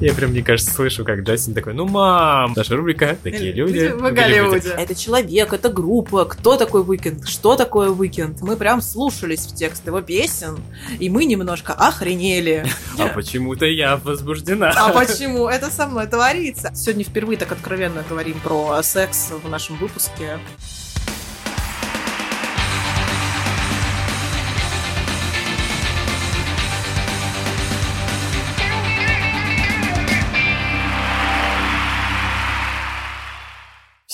Я прям, мне кажется, слышу, как Джастин такой, ну, мам, наша рубрика «Такие люди в Голливуде». Это человек, это группа, кто такой Уикенд, что такое Уикенд. Мы прям вслушались в текст его песен, и мы немножко охренели. А почему-то я возбуждена. А почему это со мной творится? Сегодня впервые так откровенно говорим про секс в нашем выпуске.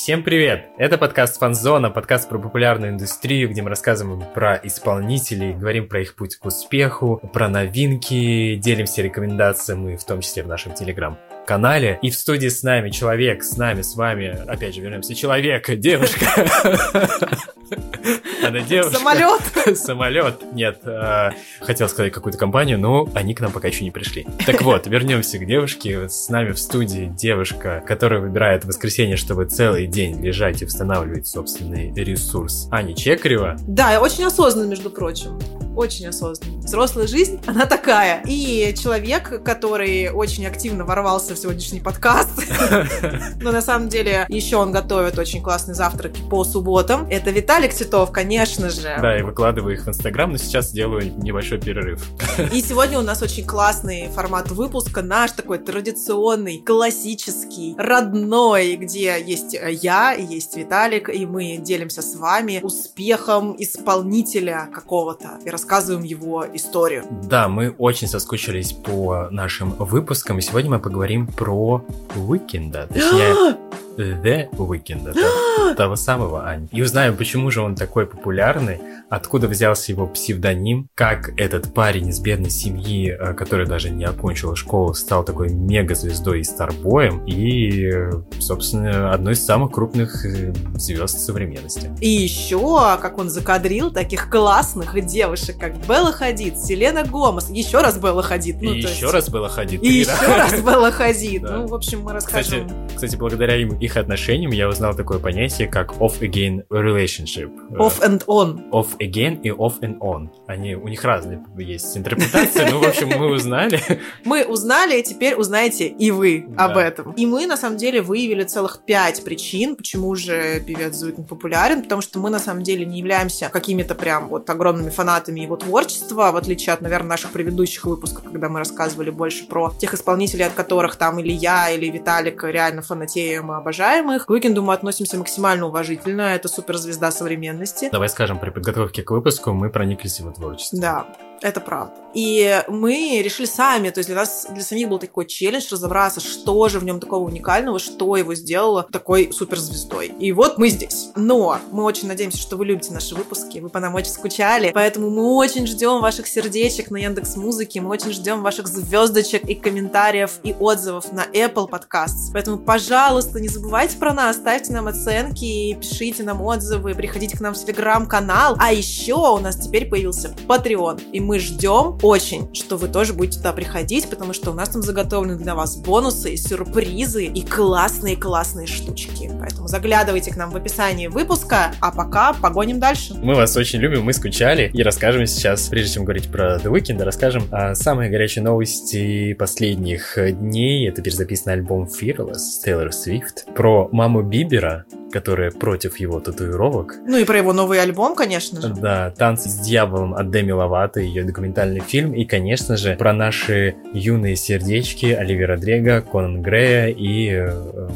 Всем привет! Это подкаст Фанзона, подкаст про популярную индустрию, где мы рассказываем про исполнителей, говорим про их путь к успеху, про новинки, делимся рекомендациями, в том числе в нашем телеграм канале. И в студии с нами человек, с нами, с вами, опять же, вернемся, человек, девушка. Она девушка. Самолет. Самолет. Нет, э, хотел сказать какую-то компанию, но они к нам пока еще не пришли. Так вот, вернемся к девушке. С нами в студии девушка, которая выбирает воскресенье, чтобы целый день лежать и восстанавливать собственный ресурс. Аня Чекарева. Да, очень осознанно, между прочим очень осознанно. Взрослая жизнь, она такая. И человек, который очень активно ворвался в сегодняшний подкаст, но на самом деле еще он готовит очень классные завтраки по субботам. Это Виталик Титов, конечно же. Да, и выкладываю их в Инстаграм, но сейчас делаю небольшой перерыв. И сегодня у нас очень классный формат выпуска, наш такой традиционный, классический, родной, где есть я, есть Виталик, и мы делимся с вами успехом исполнителя какого-то и рассказываем его историю. Да, мы очень соскучились по нашим выпускам, и сегодня мы поговорим про Уикенда, точнее, The Weeknd, да, того самого Ань. И узнаем, почему же он такой популярный, откуда взялся его псевдоним, как этот парень из бедной семьи, э, который даже не окончил школу, стал такой мега-звездой и старбоем, и, собственно, одной из самых крупных э, звезд современности. И еще, как он закадрил таких классных девушек, как Белла Хадид, Селена Гомес, еще раз Белла Хадид. Ну, и еще есть... раз Белла Хадид. И еще раз Белла Хадид. Ну, в общем, мы расскажем. Кстати, кстати, благодаря им их отношениям я узнал такое понятие, как off-again relationship. Off and on. Off again и off and on. Они, у них разные есть интерпретации, ну, в общем, мы узнали. Мы узнали, и теперь узнаете и вы об этом. И мы, на самом деле, выявили целых пять причин, почему же певец Зуикин популярен, потому что мы, на самом деле, не являемся какими-то прям вот огромными фанатами его творчества, в отличие от, наверное, наших предыдущих выпусков, когда мы рассказывали больше про тех исполнителей, от которых там или я, или Виталик реально фанатеем обожаем их. К Уикенду мы относимся максимально уважительно, это суперзвезда современности. Давай скажем, при подготовке к выпуску мы прониклись его творчеством. Да, это правда. И мы решили сами, то есть для нас, для самих был такой челлендж разобраться, что же в нем такого уникального, что его сделало такой суперзвездой. И вот мы здесь. Но мы очень надеемся, что вы любите наши выпуски, вы по нам очень скучали, поэтому мы очень ждем ваших сердечек на Яндекс Музыке, мы очень ждем ваших звездочек и комментариев и отзывов на Apple Podcasts. Поэтому, пожалуйста, не забывайте про нас, ставьте нам оценки, пишите нам отзывы, приходите к нам в Телеграм-канал. А еще у нас теперь появился Patreon, и мы ждем очень, что вы тоже будете туда приходить, потому что у нас там заготовлены для вас бонусы, сюрпризы и классные-классные штучки. Поэтому заглядывайте к нам в описании выпуска, а пока погоним дальше. Мы вас очень любим, мы скучали и расскажем сейчас, прежде чем говорить про The Weeknd, расскажем о самые горячие новости последних дней. Это перезаписанный альбом Fearless Taylor Swift про маму Бибера, которая против его татуировок. Ну и про его новый альбом, конечно же. Да, «Танцы с дьяволом» от Деми Ловато, ее документальный фильм. И, конечно же, про наши юные сердечки Оливера Дрега, Конан Грея и э,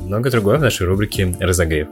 много другое в нашей рубрике «Разогрев».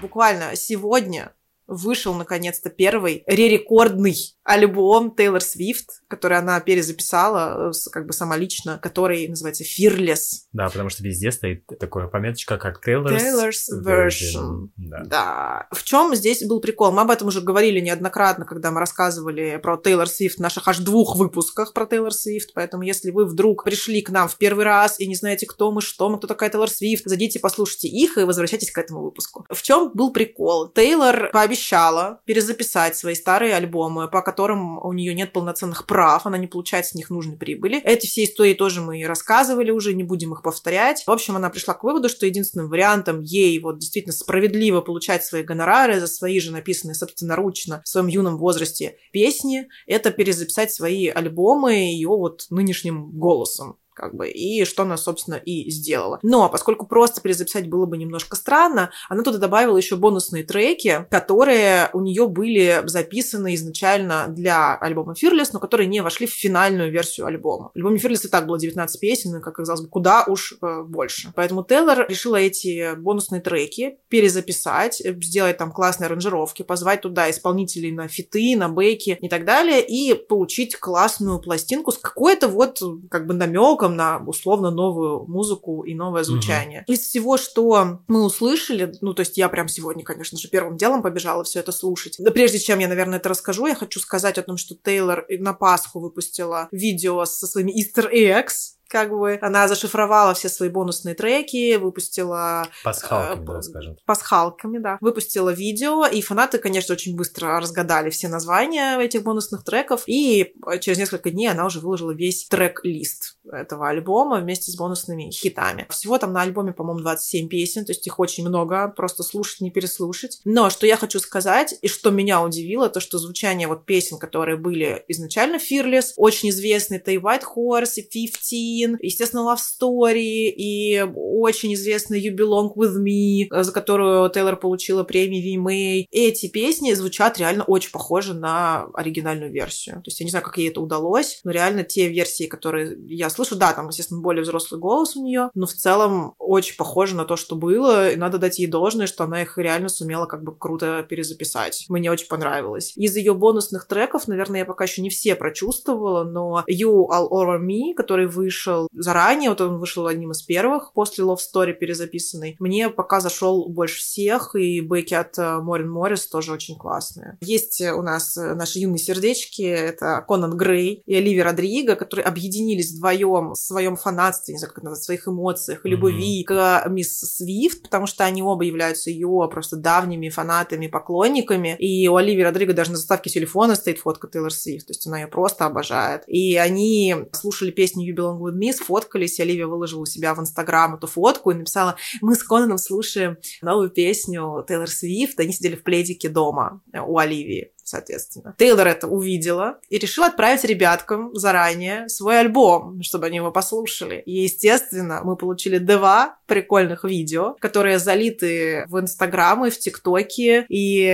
Буквально сегодня вышел наконец-то первый ререкордный альбом Тейлор Свифт, который она перезаписала, э, как бы сама лично, который называется Fearless. Да, потому что везде стоит такая пометочка, как Taylor's, Taylor's Version. version. Да. да. В чем здесь был прикол? Мы об этом уже говорили неоднократно, когда мы рассказывали про Тейлор Свифт в наших аж двух выпусках про Тейлор Свифт, поэтому если вы вдруг пришли к нам в первый раз и не знаете, кто мы, что мы, кто такая Тейлор Свифт, зайдите, послушайте их и возвращайтесь к этому выпуску. В чем был прикол? Тейлор пообещала обещала перезаписать свои старые альбомы, по которым у нее нет полноценных прав, она не получает с них нужной прибыли. Эти все истории тоже мы рассказывали уже, не будем их повторять. В общем, она пришла к выводу, что единственным вариантом ей вот действительно справедливо получать свои гонорары за свои же написанные собственноручно в своем юном возрасте песни, это перезаписать свои альбомы ее вот нынешним голосом как бы, и что она, собственно, и сделала. Но поскольку просто перезаписать было бы немножко странно, она туда добавила еще бонусные треки, которые у нее были записаны изначально для альбома Fearless, но которые не вошли в финальную версию альбома. В альбоме Fearless и так было 19 песен, и, как казалось бы, куда уж э, больше. Поэтому Тейлор решила эти бонусные треки перезаписать, сделать там классные аранжировки, позвать туда исполнителей на фиты, на бейки и так далее, и получить классную пластинку с какой-то вот как бы намеком налогом на условно новую музыку и новое звучание. Угу. Из всего, что мы услышали, ну, то есть я прям сегодня, конечно же, первым делом побежала все это слушать. Но прежде чем я, наверное, это расскажу, я хочу сказать о том, что Тейлор на Пасху выпустила видео со своими Easter Eggs, как бы она зашифровала все свои бонусные треки, выпустила... Пасхалками, э, да, скажем. Пасхалками, да. Выпустила видео, и фанаты, конечно, очень быстро разгадали все названия этих бонусных треков, и через несколько дней она уже выложила весь трек-лист этого альбома вместе с бонусными хитами. Всего там на альбоме, по-моему, 27 песен, то есть их очень много, просто слушать, не переслушать. Но что я хочу сказать, и что меня удивило, то что звучание вот песен, которые были изначально Fearless, очень известные, это и White Horse, и 15, Queen, естественно, Love Story и очень известный You Belong With Me, э, за которую Тейлор получила премию VMA. Эти песни звучат реально очень похоже на оригинальную версию. То есть я не знаю, как ей это удалось, но реально те версии, которые я слышу, да, там, естественно, более взрослый голос у нее, но в целом очень похоже на то, что было, и надо дать ей должное, что она их реально сумела как бы круто перезаписать. Мне очень понравилось. Из ее бонусных треков, наверное, я пока еще не все прочувствовала, но You All Over Me, который вышел вышел заранее, вот он вышел одним из первых после Love Story перезаписанный. Мне пока зашел больше всех, и бэки от Морин э, Моррис тоже очень классные. Есть у нас э, наши юные сердечки, это Конан Грей и Оливия Родриго, которые объединились вдвоем в своем фанатстве, не знаю, как это назвать, в своих эмоциях, любви mm-hmm. к мисс Свифт, потому что они оба являются ее просто давними фанатами, поклонниками. И у Оливии Родриго даже на заставке телефона стоит фотка Тейлор Свифт, то есть она ее просто обожает. И они слушали песню You Belong With Me, сфоткались, Оливия выложила у себя в Инстаграм эту фотку и написала, мы с Конаном слушаем новую песню Тейлор Свифт, они сидели в пледике дома у Оливии соответственно. Тейлор это увидела и решила отправить ребяткам заранее свой альбом, чтобы они его послушали. И, естественно, мы получили два прикольных видео, которые залиты в Инстаграм и в ТикТоке. И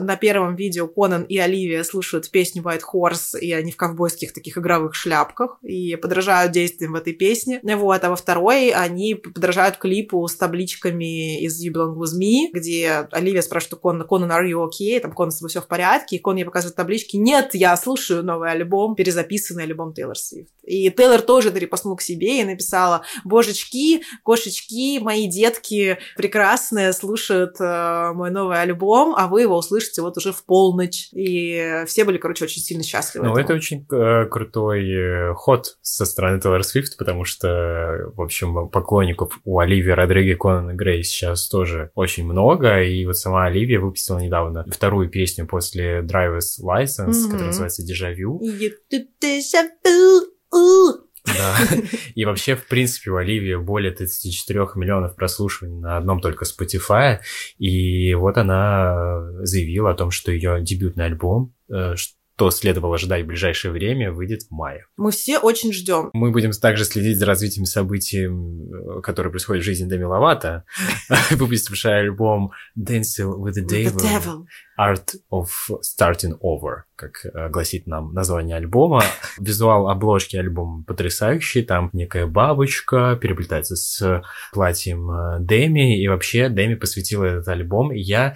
на первом видео Конан и Оливия слушают песню White Horse, и они в ковбойских таких игровых шляпках, и подражают действиям в этой песне. Вот, а во второй они подражают клипу с табличками из You Belong With Me, где Оливия спрашивает у Конана, Конан, are you okay? Там, Конан, с тобой все в порядке? Он мне показывает таблички. Нет, я слушаю новый альбом, перезаписанный альбом Тейлор Свифт. И Тейлор тоже это репостнул к себе и написала, божечки, кошечки, мои детки прекрасные слушают э, мой новый альбом, а вы его услышите вот уже в полночь. И все были, короче, очень сильно счастливы. Ну, этому. это очень э, крутой э, ход со стороны Тейлор Свифт, потому что, в общем, поклонников у Оливии Родриги Конан Грей сейчас тоже очень много, и вот сама Оливия выпустила недавно вторую песню после Driver's License, mm-hmm. которая называется «Дежавю». Да. И вообще, в принципе, у Оливии более 34 миллионов прослушиваний на одном только Spotify. И вот она заявила о том, что ее дебютный альбом, э, что следовало ожидать в ближайшее время, выйдет в мае. Мы все очень ждем. Мы будем также следить за развитием событий, которые происходят в жизни Деми Ловато, выпустившая альбом Dancing with the Devil. Art of Starting Over, как э, гласит нам название альбома. Визуал обложки альбома потрясающий, там некая бабочка переплетается с платьем э, Деми, и вообще Деми посвятила этот альбом, и я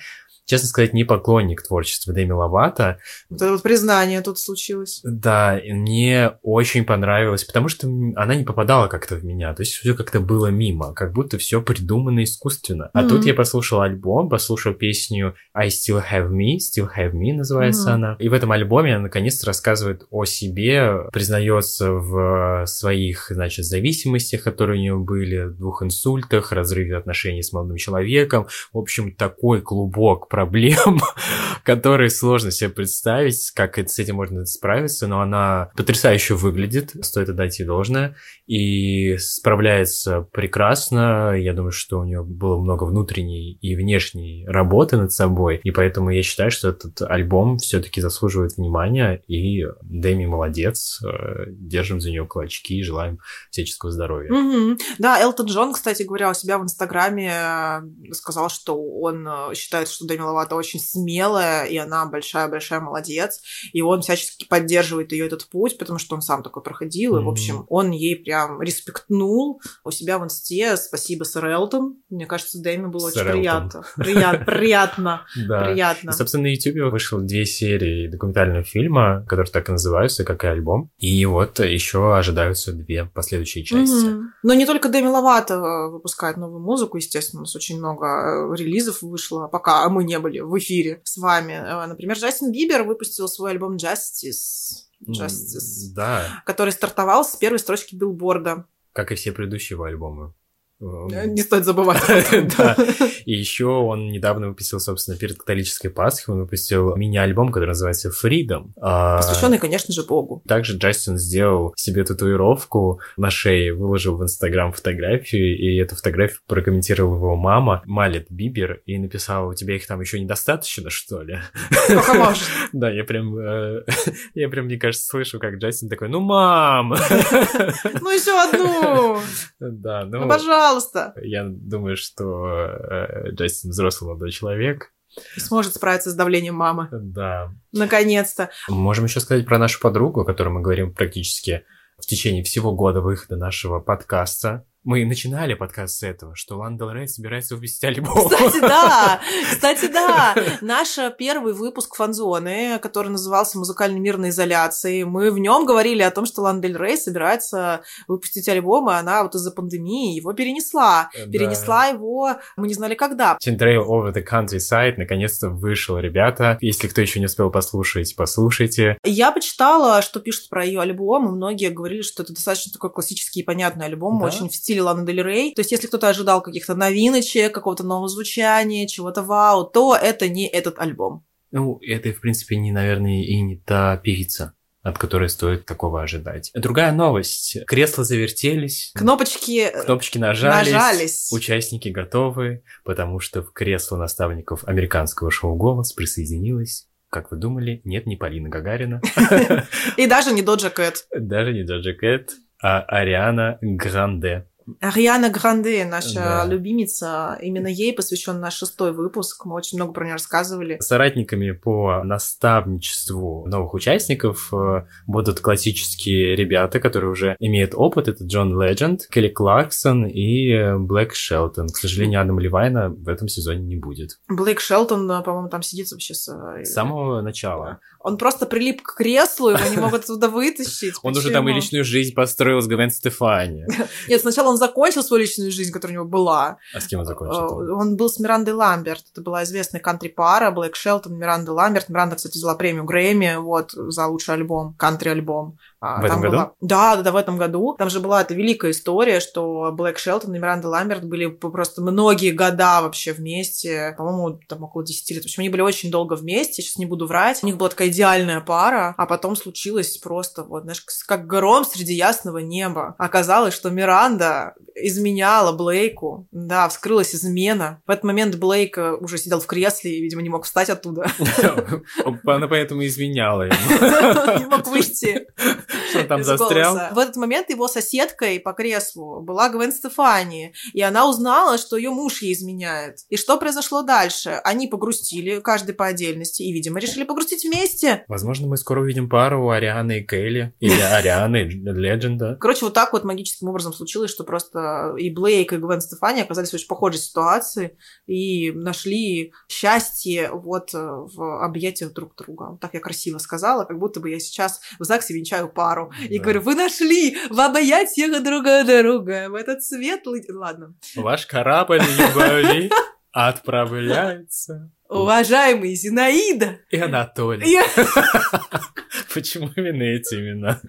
честно сказать, не поклонник творчества Дэми Ловато. Вот это вот признание тут случилось. Да, мне очень понравилось, потому что она не попадала как-то в меня, то есть все как-то было мимо, как будто все придумано искусственно. А mm-hmm. тут я послушал альбом, послушал песню I Still Have Me, Still Have Me называется mm-hmm. она. И в этом альбоме она наконец-то рассказывает о себе, признается в своих, значит, зависимостях, которые у нее были, двух инсультах, разрыве отношений с молодым человеком. В общем, такой клубок проблем, которые сложно себе представить, как с этим можно справиться, но она потрясающе выглядит, стоит отдать ей должное, и справляется прекрасно. Я думаю, что у нее было много внутренней и внешней работы над собой, и поэтому я считаю, что этот альбом все-таки заслуживает внимания, и Дэми молодец, э, держим за нее кулачки и желаем всяческого здоровья. Угу. Да, Элтон Джон, кстати говоря, у себя в Инстаграме э, сказал, что он э, считает, что Дэми Ловато очень смелая, и она большая-большая молодец, и он всячески поддерживает ее этот путь, потому что он сам такой проходил, mm-hmm. и, в общем, он ей прям респектнул у себя в Инсте. Спасибо, сэр Элтон. Мне кажется, Дэми было очень приятно. Приятно. Приятно. Приятно. Собственно, на YouTube вышло две серии документального фильма, которые так и называются, как и альбом. И вот еще ожидаются две последующие части. Но не только Дэми Ловато э, выпускает новую музыку, естественно, у нас очень много э, релизов вышло, пока мы не были в эфире с вами. Э, например, Джастин Бибер выпустил свой альбом Justice. Justice. Да. Который стартовал с первой строчки билборда. Как и все предыдущие его альбомы. Э, не стоит забывать. да. И еще он недавно выпустил, собственно, перед католической Пасхой, он выпустил мини-альбом, который называется Freedom. А, Посвященный, конечно же, Богу. Также Джастин сделал себе татуировку на шее, выложил в Инстаграм фотографию, и эту фотографию прокомментировала его мама, Малет Бибер, и написала, у тебя их там еще недостаточно, что ли? Да, я прям, э, я прям, мне кажется, слышу, как Джастин такой, ну, мам! Ну, еще одну! Да, ну... Ну, пожалуйста! Пожалуйста. Я думаю, что э, Джастин взрослый молодой человек. И сможет справиться с давлением мамы. Да. Наконец-то. Можем еще сказать про нашу подругу, о которой мы говорим практически в течение всего года выхода нашего подкаста. Мы начинали подкаст с этого, что Лана Дель Рей собирается выпустить альбом. Кстати, да! Кстати, да! Наш первый выпуск фанзоны, который назывался «Музыкальный мир на изоляции», мы в нем говорили о том, что Лана Дель Рей собирается выпустить альбом, и она вот из-за пандемии его перенесла. Да. Перенесла его, мы не знали когда. Trail Over the Countryside наконец-то вышел, ребята. Если кто еще не успел послушать, послушайте. Я почитала, что пишут про ее альбом, и многие говорили, что это достаточно такой классический и понятный альбом, да? очень в стиле Ланы Дель Рей. То есть, если кто-то ожидал каких-то новиночек, какого-то нового звучания, чего-то вау, то это не этот альбом. Ну, это, в принципе, не, наверное, и не та певица от которой стоит такого ожидать. Другая новость. Кресла завертелись. Кнопочки... Кнопочки нажались. нажались. Участники готовы, потому что в кресло наставников американского шоу «Голос» присоединилась как вы думали, нет, не Полина Гагарина. И даже не Доджа Кэт. Даже не Доджа Кэт, а Ариана Гранде. Ариана Гранде, наша да. любимица, именно ей посвящен наш шестой выпуск. Мы очень много про нее рассказывали. Соратниками по наставничеству новых участников э, будут классические ребята, которые уже имеют опыт. Это Джон Ледженд, Келли Кларксон и э, Блэк Шелтон. К сожалению, Адама Ливайна в этом сезоне не будет. Блэк Шелтон, э, по-моему, там сидит вообще с... С самого начала. Он просто прилип к креслу, его не могут оттуда вытащить. Он уже там и личную жизнь построил с Гвен Стефани. Нет, сначала он закончил свою личную жизнь, которая у него была. А с кем он закончил? Э, он был с Мирандой Ламберт. Это была известная кантри-пара, Блэк Шелтон, Миранда Ламберт. Миранда, кстати, взяла премию Грэмми вот, за лучший альбом, кантри-альбом. А, в этом году? Была... Да, да, да, в этом году. Там же была эта великая история, что Блэк Шелтон и Миранда Ламберт были просто многие года вообще вместе. По-моему, там около 10 лет. В общем, они были очень долго вместе, сейчас не буду врать. У них была такая идеальная пара, а потом случилось просто вот, знаешь, как гром среди ясного неба. Оказалось, что Миранда изменяла Блейку. Да, вскрылась измена. В этот момент Блейк э, уже сидел в кресле и, видимо, не мог встать оттуда. Она поэтому изменяла ему. Не мог выйти. Что там застрял? В этот момент его соседкой по креслу была Гвен Стефани, и она узнала, что ее муж ей изменяет. И что произошло дальше? Они погрустили, каждый по отдельности, и, видимо, решили погрустить вместе. Возможно, мы скоро увидим пару Арианы и Кейли, или Арианы и Легенда. Короче, вот так вот магическим образом случилось, что просто и Блейк, и Гвен Стефани оказались в очень похожей ситуации и нашли счастье вот э, в объятиях друг друга. Так я красиво сказала, как будто бы я сейчас в ЗАГСе венчаю пару. Да. И говорю, вы нашли в объятиях друга друга в этот светлый... Ладно. Ваш корабль любви отправляется Уважаемые Зинаида и Анатолий. и Почему именно эти имена?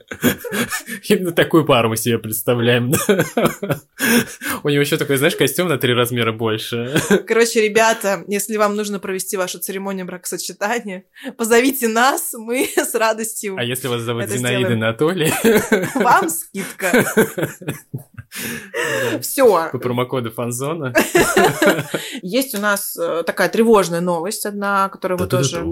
Именно такую пару мы себе представляем. У него еще такой, знаешь, костюм на три размера больше. Короче, ребята, если вам нужно провести вашу церемонию бракосочетания, позовите нас, мы с радостью. А если вас зовут Зинаида. Анатолий, Вам скидка. Все. по промокоду Фанзона. Есть у нас э, такая тревожная новость одна, которую вы тоже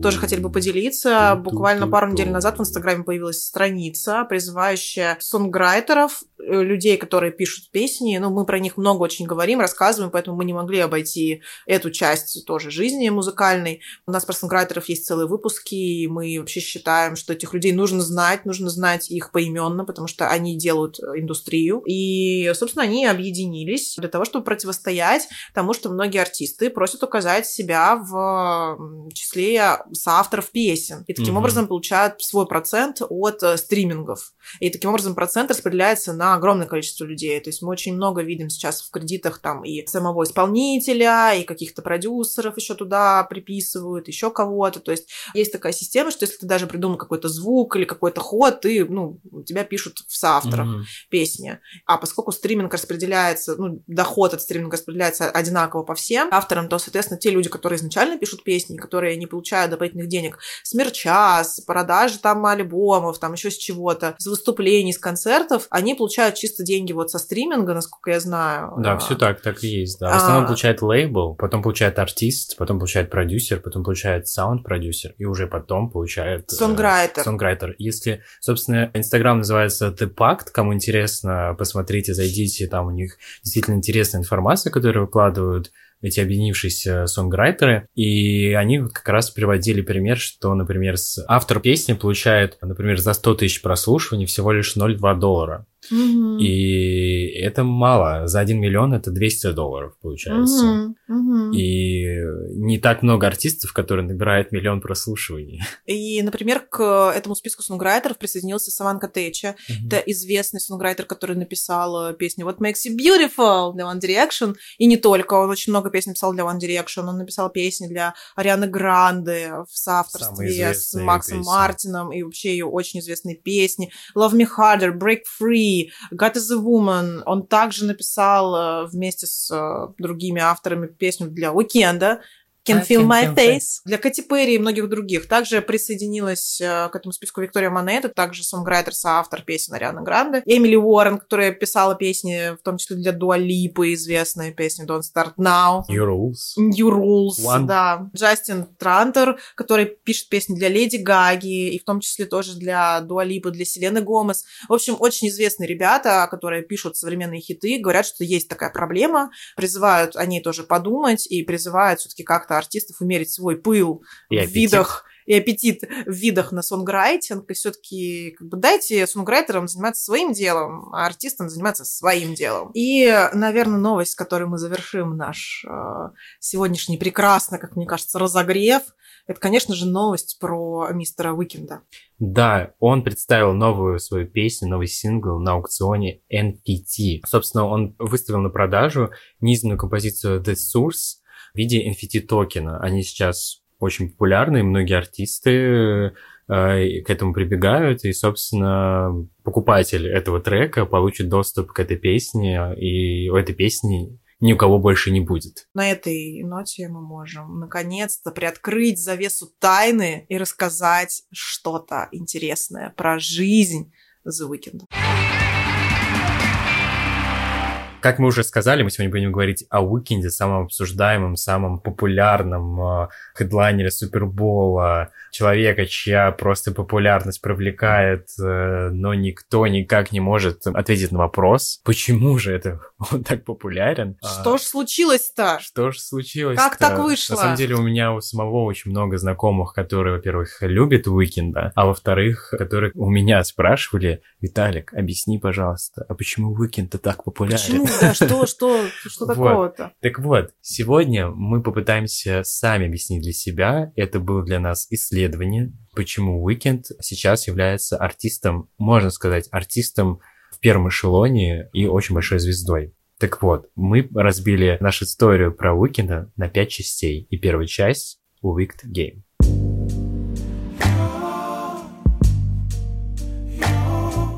тоже хотели бы поделиться. Буквально пару недель назад в Инстаграме появилась страница, призывающая сонграйтеров, людей, которые пишут песни. Ну, мы про них много очень говорим, рассказываем, поэтому мы не могли обойти эту часть тоже жизни музыкальной. У нас про сонграйтеров есть целые выпуски, и мы вообще считаем, что этих людей нужно знать, нужно знать их поименно, потому что они делают э, индустрию. И, собственно, они объединились для того, чтобы противостоять тому, что многие артисты просят указать себя в числе соавторов песен. И таким Мгм. образом получают свой процент от э, стримингов. И таким образом процент распределяется на огромное количество людей. То есть мы очень много видим сейчас в кредитах там и самого исполнителя, и каких-то продюсеров еще туда приписывают, еще кого-то. То есть есть такая система, что если ты даже придумал какой-то звук или какой-то ход, ты, ну, тебя пишут в соавторах Мгм. песни. А поскольку стриминг распределяется, ну, доход от стриминга распределяется одинаково по всем авторам, то, соответственно, те люди, которые изначально пишут песни, которые не получают дополнительных денег с мерча, с продажи там альбомов, там еще с чего-то, с выступлений, с концертов, они получают чисто деньги вот со стриминга, насколько я знаю. Да, А, все так, так и есть. Да. В основном А. получает лейбл, потом получает артист, потом получает продюсер, потом получает саунд-продюсер, и уже потом получает... э, Сонграйтер. Сонграйтер. Если, собственно, Инстаграм называется The Pact, кому интересно, посмотрите, зайдите, там у них действительно интересная информация, которую выкладывают эти объединившиеся сонграйтеры, и они как раз приводили пример, что, например, автор песни получает, например, за 100 тысяч прослушиваний всего лишь 0,2 доллара. Мгм. И это мало. За 1 миллион это 200 долларов получается. Мгм. Мгм. И не так много артистов, которые набирают миллион прослушиваний. И, например, к этому списку сонграйтеров присоединился Саванка Теча. Это известный сонграйтер, который написал э, песню What Makes You Beautiful для One Direction. И не только, он очень много песен писал для One Direction. Он написал песни для Арианы Гранде в соавторстве с Максом песни. Мартином. И вообще ее очень известные песни. Love Me Harder, Break Free, God is a Woman. Он также написал э, вместе с э, другими авторами песню для Уикенда. Can I Feel Can My Feel Face для Кати Перри и многих других. Также присоединилась э, к этому списку Виктория Монет, это также сонграйтер, соавтор песен Арианы Гранде. Эмили Уоррен, которая писала песни, в том числе для Дуа Липы, известные песни Don't Start Now. New Rules. New Rules, One. да. Джастин Трантер, который пишет песни для Леди Гаги, и в том числе тоже для Дуа Липы, для Селены Гомес. В общем, очень известные ребята, которые пишут современные хиты, говорят, что есть такая проблема, призывают о ней тоже подумать и призывают все-таки как-то артистов умерить свой пыл И в аппетит. видах и аппетит в видах на сонграйтинг, и все-таки как бы дайте сонграйтерам заниматься своим делом, а артистам заниматься своим делом. И, наверное, новость, с которой мы завершим наш э, сегодняшний прекрасно, как мне кажется, разогрев, это, конечно же, новость про мистера Уикенда. Да, он представил новую свою песню, новый сингл на аукционе NFT. Собственно, он выставил на продажу неизданную композицию The Source в виде NFT токена. Они сейчас очень популярны, многие артисты э, к этому прибегают, и, собственно, покупатель этого трека получит доступ к этой песне, и у этой песни ни у кого больше не будет. На этой ноте мы можем наконец-то приоткрыть завесу тайны и рассказать что-то интересное про жизнь The Weeknd. Как мы уже сказали, мы сегодня будем говорить о Уикенде, самом обсуждаемом, самом популярном э, хедлайнере Супербола, человека, чья просто популярность привлекает, э, но никто никак не может ответить на вопрос, почему же это он так популярен. Что А что ж случилось-то? что же случилось? Как так вышло? На самом деле у меня у самого очень много знакомых, которые, во-первых, любят Уикенда, а во-вторых, которые у меня спрашивали, Виталик, объясни, пожалуйста, а почему Уикенд так популярен? Почему? Да, что, что, что такого-то? Так вот, сегодня мы попытаемся сами объяснить для себя, это было для нас исследование, почему Уикенд сейчас является артистом, можно сказать, артистом в первом эшелоне и очень большой звездой. Так вот, мы разбили нашу историю про Уикенда на пять частей. И первая часть — Wicked Game.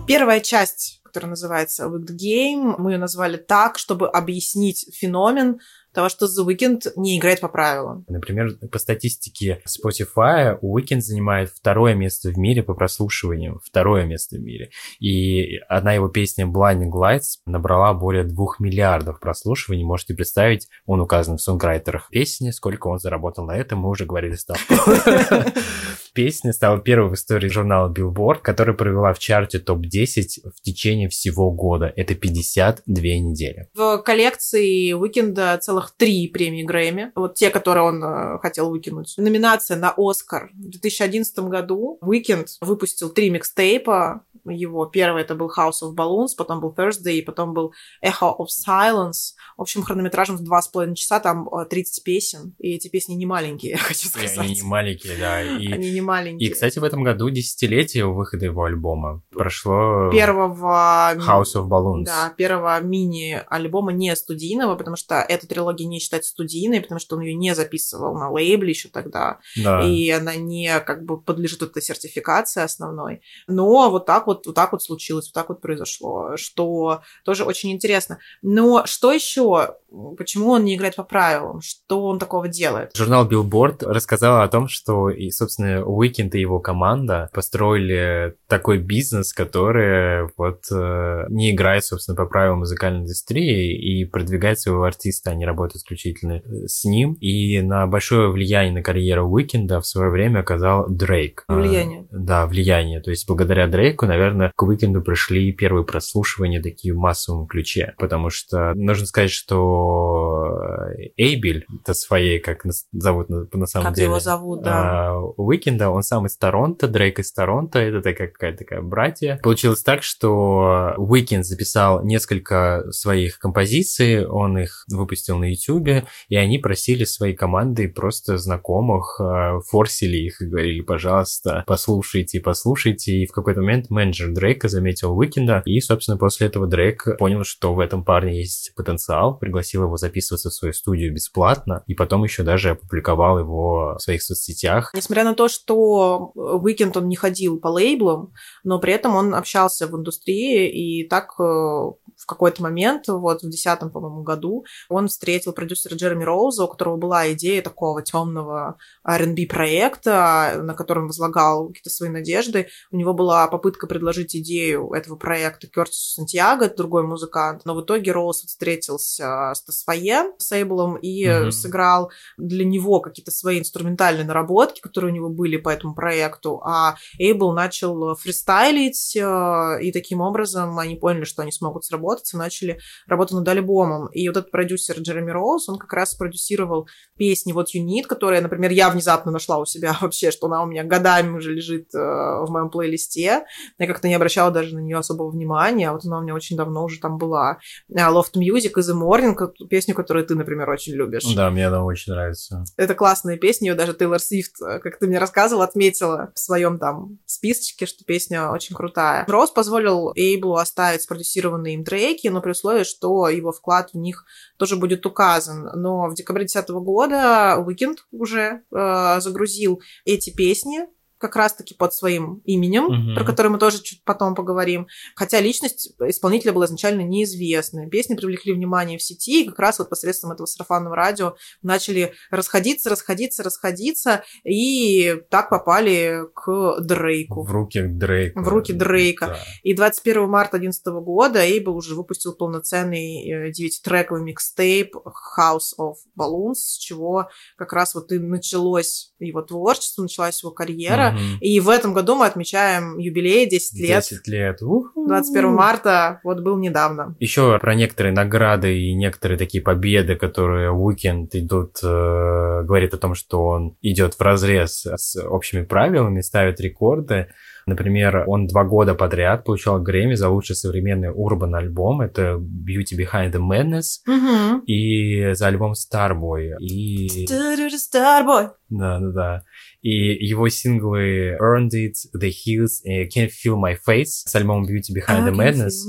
Первая часть, которая называется Wicked Game, мы ее назвали так, чтобы объяснить феномен того, что The Weeknd не играет по правилам. Например, по статистике Spotify Weeknd занимает второе место в мире по прослушиваниям. Второе место в мире. И одна его песня Blinding Lights набрала более двух миллиардов прослушиваний. Можете представить, он указан в сонграйтерах песни, сколько он заработал на этом, мы уже говорили ставку. Песня стала первой в истории журнала Billboard, которая провела в чарте топ-10 в течение всего года. Это 52 недели. В коллекции Уикенда целых три премии Грэмми. Вот те, которые он э, хотел выкинуть. Номинация на Оскар. В 2011 году Уикенд выпустил три микстейпа его. Первый это был House of Balloons, потом был Thursday, потом был Echo of Silence. В общем, хронометражем в два с половиной часа, там 30 э, песен, и эти песни не маленькие, я хочу сказать. И они не маленькие, да. И, они не маленькие. И, кстати, в этом году десятилетие выхода его альбома. Прошло... Первого... House of Balloons. Да, первого мини-альбома не студийного, потому что эта трилогия не считается студийной, потому что он ее не записывал на лейбле еще тогда. Да. И она не как бы подлежит этой сертификации основной. Но вот так вот, вот так вот случилось, вот так вот произошло, что тоже очень интересно. Но что еще? Почему он не играет по правилам? Что он такого делает? Журнал Billboard рассказал о том, что, и, собственно, Уикенд и его команда построили такой бизнес, который вот э, не играет, собственно, по правилам музыкальной индустрии и продвигает своего артиста, они работают исключительно э, с ним. И на большое влияние на карьеру Уикенда в свое время оказал Дрейк. Влияние. Да, влияние. То есть благодаря Дрейку, наверное, к Уикенду пришли первые прослушивания такие в массовом ключе, потому что нужно сказать, что Эйбель, это своей, как зовут на, на самом как деле. его зовут, да. Уикенда, он сам из Торонто, Дрейк из Торонто, это такая какая-то такая братия. Получилось так, что Уикенд записал несколько своих композиций, он их выпустил на Ютубе, и они просили своей команды просто знакомых, э, форсили их и говорили, пожалуйста, послушайте, послушайте, и в какой-то момент менеджер Дрейка заметил Уикенда, и, собственно, после этого Дрейк понял, что в этом парне есть потенциал, пригласил его записываться в свою студию бесплатно, и потом еще даже опубликовал его в своих соцсетях. Несмотря на то, что Уикенд он не ходил по лейблам, но при этом он общался в индустрии, и так э, в какой-то момент, вот в 2010, по-моему, году, он встретил продюсера Джереми Роуза, у которого была идея такого темного R&B проекта, на котором возлагал какие-то свои надежды. У него была попытка предложить идею этого проекта Кертису Сантьяго, другой музыкант, но в итоге Роуз встретился с Тосфае, с Эйблом, и mm-hmm. сыграл для него какие-то свои инструментальные наработки, которые у него были по этому проекту, а Эйбл начал фристайлить, э, и таким образом они поняли, что они смогут сработать, и начали работать над альбомом. И вот этот продюсер Джереми Роуз, он как раз продюсировал песни вот Юнит, которая, например, я внезапно нашла у себя вообще, что она у меня годами уже лежит э, в моем плейлисте. Я как-то не обращала даже на нее особого внимания, а вот она у меня очень давно уже там была. А, Loft Music и The Morning, песню, которую ты, например, очень любишь. Да, мне она очень нравится. Это классная песня, ее даже Тейлор Свифт, э, как ты мне рассказывал, отметила в своем там списочке, что песня очень крутая. Роуз позволил Эйблу оставить спродюсированные им треки, но при условии, что его вклад в них тоже будет указан. Но в декабре 2010 года Уикенд уже э, загрузил эти песни как раз-таки под своим именем, угу. про который мы тоже чуть потом поговорим. Хотя личность исполнителя была изначально неизвестная. Песни привлекли внимание в сети, и как раз вот посредством этого сарафанного радио начали расходиться, расходиться, расходиться, и так попали к Дрейку. В руки Дрейка. В руки Дрейка. Да. И 21 марта 2011 года Эйбл уже выпустил полноценный э, девятитрековый микстейп House of Balloons, с чего как раз вот и началось его творчество, началась его карьера. И в этом году мы отмечаем юбилей 10 лет. 10 лет. 21 марта, вот был недавно. Еще про некоторые награды и некоторые такие победы, которые Уикенд идут, э, говорит о том, что он идет в разрез с общими правилами, ставит рекорды. Например, он два года подряд получал Грэмми за лучший современный урбан альбом. Это Beauty Behind the Madness. Угу. И за альбом Starboy. И... Starboy. Да, да, да. И его синглы Earned It, The Hills и Can't Feel My Face с альбомом Beauty Behind the Madness,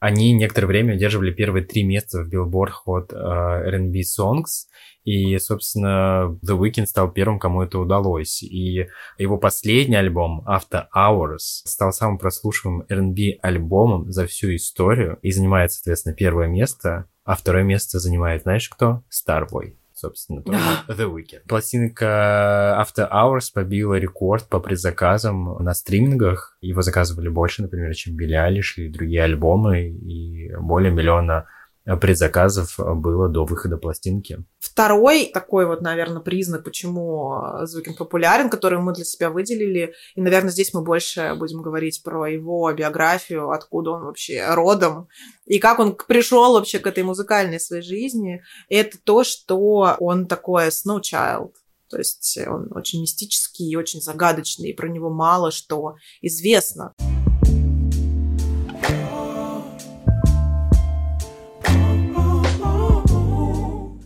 они некоторое время удерживали первые три места в Billboard Hot uh, R&B Songs, и, собственно, The Weeknd стал первым, кому это удалось. И его последний альбом, After Hours, стал самым прослушиваемым R&B альбомом за всю историю. И занимает, соответственно, первое место, а второе место занимает, знаешь кто? Starboy собственно, тоже The Weeknd. Пластинка After Hours побила рекорд по предзаказам на стримингах. Его заказывали больше, например, чем Билли Алиш и другие альбомы, и более миллиона предзаказов было до выхода пластинки. Второй такой вот, наверное, признак, почему Звукин популярен, который мы для себя выделили, и, наверное, здесь мы больше будем говорить про его биографию, откуда он вообще родом, и как он пришел вообще к этой музыкальной своей жизни, это то, что он такой snow child, то есть он очень мистический и очень загадочный, и про него мало что известно.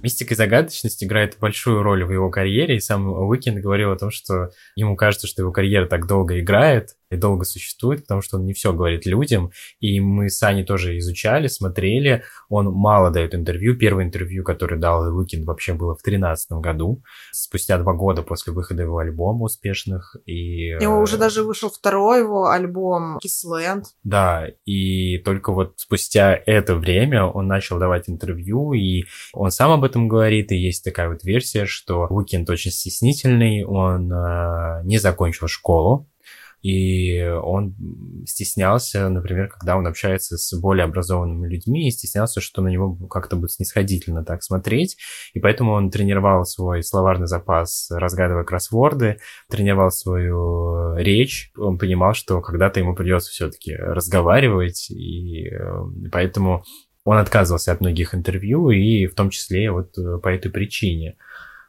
Мистика и загадочность играет большую роль в его карьере, и сам Уикенд говорил о том, что ему кажется, что его карьера так долго играет, и долго существует, потому что он не все говорит людям. И мы с Аней тоже изучали, смотрели. Он мало дает интервью. Первое интервью, которое дал Уикенд, вообще было в 2013 году, спустя два года после выхода его альбома успешных. И... У него уже даже вышел второй его альбом Kiss Land. Да, и только вот спустя это время он начал давать интервью, и он сам об этом говорит, и есть такая вот версия, что Уикенд очень стеснительный, он э, не закончил школу, и он стеснялся, например, когда он общается с более образованными людьми, и стеснялся, что на него как-то будет снисходительно так смотреть, и поэтому он тренировал свой словарный запас, разгадывая кроссворды, тренировал свою речь, он понимал, что когда-то ему придется все-таки разговаривать, и э, поэтому он отказывался от многих интервью, и в том числе вот э, по этой причине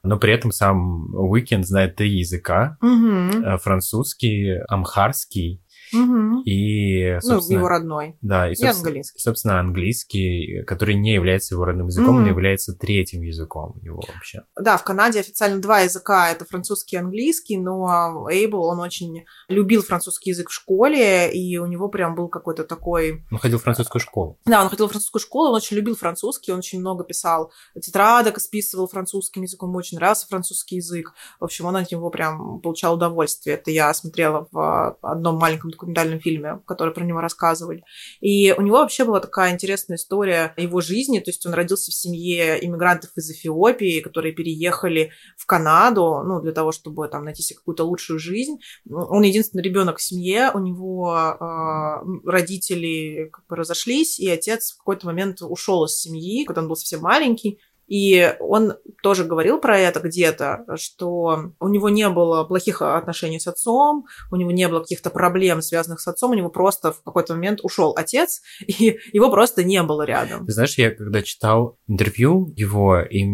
но при этом сам Уикенд знает три языка. Угу. Французский, амхарский Угу. И, ну, его родной. Да, и, и английский. Собственно, английский, который не является его родным языком, угу. он является третьим языком его вообще. Да, в Канаде официально два языка, это французский и английский, но Эйбл, он очень любил французский язык в школе, и у него прям был какой-то такой... Он ходил в французскую школу. Да, он ходил в французскую школу, он очень любил французский, он очень много писал тетрадок, списывал французским языком, ему очень нравился французский язык. В общем, он от него прям получал удовольствие. Это я смотрела в одном маленьком документальном фильме, который про него рассказывали. И у него вообще была такая интересная история его жизни. То есть он родился в семье иммигрантов из Эфиопии, которые переехали в Канаду, ну, для того, чтобы там найти себе какую-то лучшую жизнь. Он единственный ребенок в семье, у него э, родители как бы разошлись, и отец в какой-то момент ушел из семьи, когда он был совсем маленький, и он тоже говорил про это где-то, что у него не было плохих отношений с отцом, у него не было каких-то проблем, связанных с отцом, у него просто в какой-то момент ушел отец, и его просто не было рядом. Ты знаешь, я когда читал интервью его, и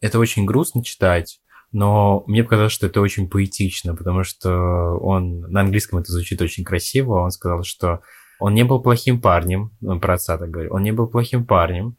это очень грустно читать, но мне показалось, что это очень поэтично, потому что он на английском это звучит очень красиво. Он сказал, что он не был плохим парнем, он про отца так говорил, он не был плохим парнем,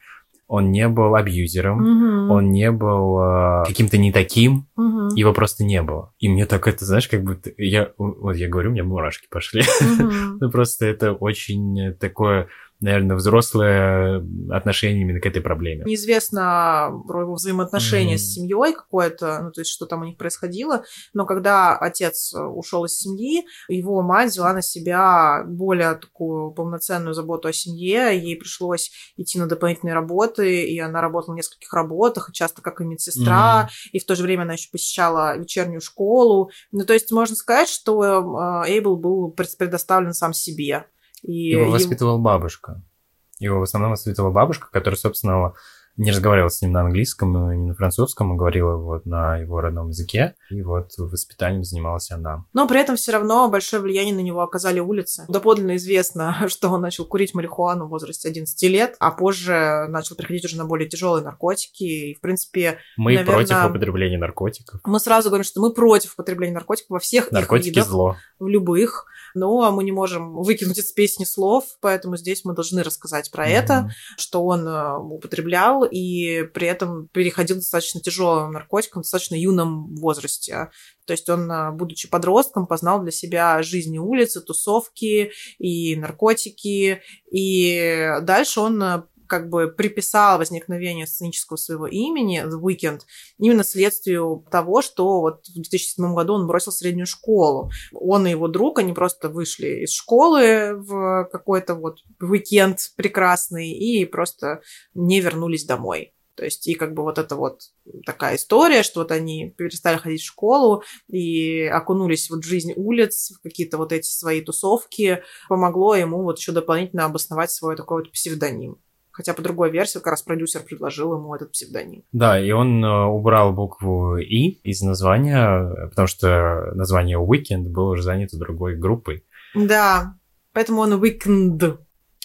он не был абьюзером, угу. он не был э, каким-то не таким, угу. его просто не было. И мне так это, знаешь, как будто я вот я говорю, у меня мурашки пошли. Угу. ну просто это очень такое наверное, взрослое отношение именно к этой проблеме. Неизвестно про его взаимоотношения mm-hmm. с семьей какое-то, ну, то есть, что там у них происходило, но когда отец ушел из семьи, его мать взяла на себя более такую полноценную заботу о семье, ей пришлось идти на дополнительные работы, и она работала в нескольких работах, часто как и медсестра, mm-hmm. и в то же время она еще посещала вечернюю школу. Ну, то есть, можно сказать, что э, Эйбл был предоставлен сам себе. И его воспитывала бабушка. Его в основном воспитывала бабушка, которая, собственно, не разговаривала с ним на английском, но не на французском, а говорила вот на его родном языке. И вот воспитанием занималась она. Но при этом все равно большое влияние на него оказали улицы. Доподлинно известно, что он начал курить марихуану в возрасте 11 лет, а позже начал приходить уже на более тяжелые наркотики. И, в принципе, Мы наверное, против употребления наркотиков. Мы сразу говорим, что мы против употребления наркотиков во всех Наркотики их видах, зло. в любых но мы не можем выкинуть из песни слов, поэтому здесь мы должны рассказать про mm-hmm. это, что он э, употреблял, и при этом переходил достаточно тяжелым наркотикам в достаточно юном возрасте. То есть он, а, будучи подростком, познал для себя жизни улицы, тусовки и наркотики. И дальше он а, как бы приписал возникновение сценического своего имени The Weekend именно следствию того, что вот в 2007 году он бросил среднюю школу. Он и его друг, они просто вышли из школы в какой-то вот уикенд прекрасный и просто не вернулись домой. То есть и как бы вот это вот такая история, что вот они перестали ходить в школу и окунулись вот в жизнь улиц, в какие-то вот эти свои тусовки, помогло ему вот еще дополнительно обосновать свой такой вот псевдоним. Хотя по другой версии как раз продюсер предложил ему этот псевдоним. Да, и он э, убрал букву «и» из названия, потому что название Weekend было уже занято другой группой. Да, поэтому он Weekend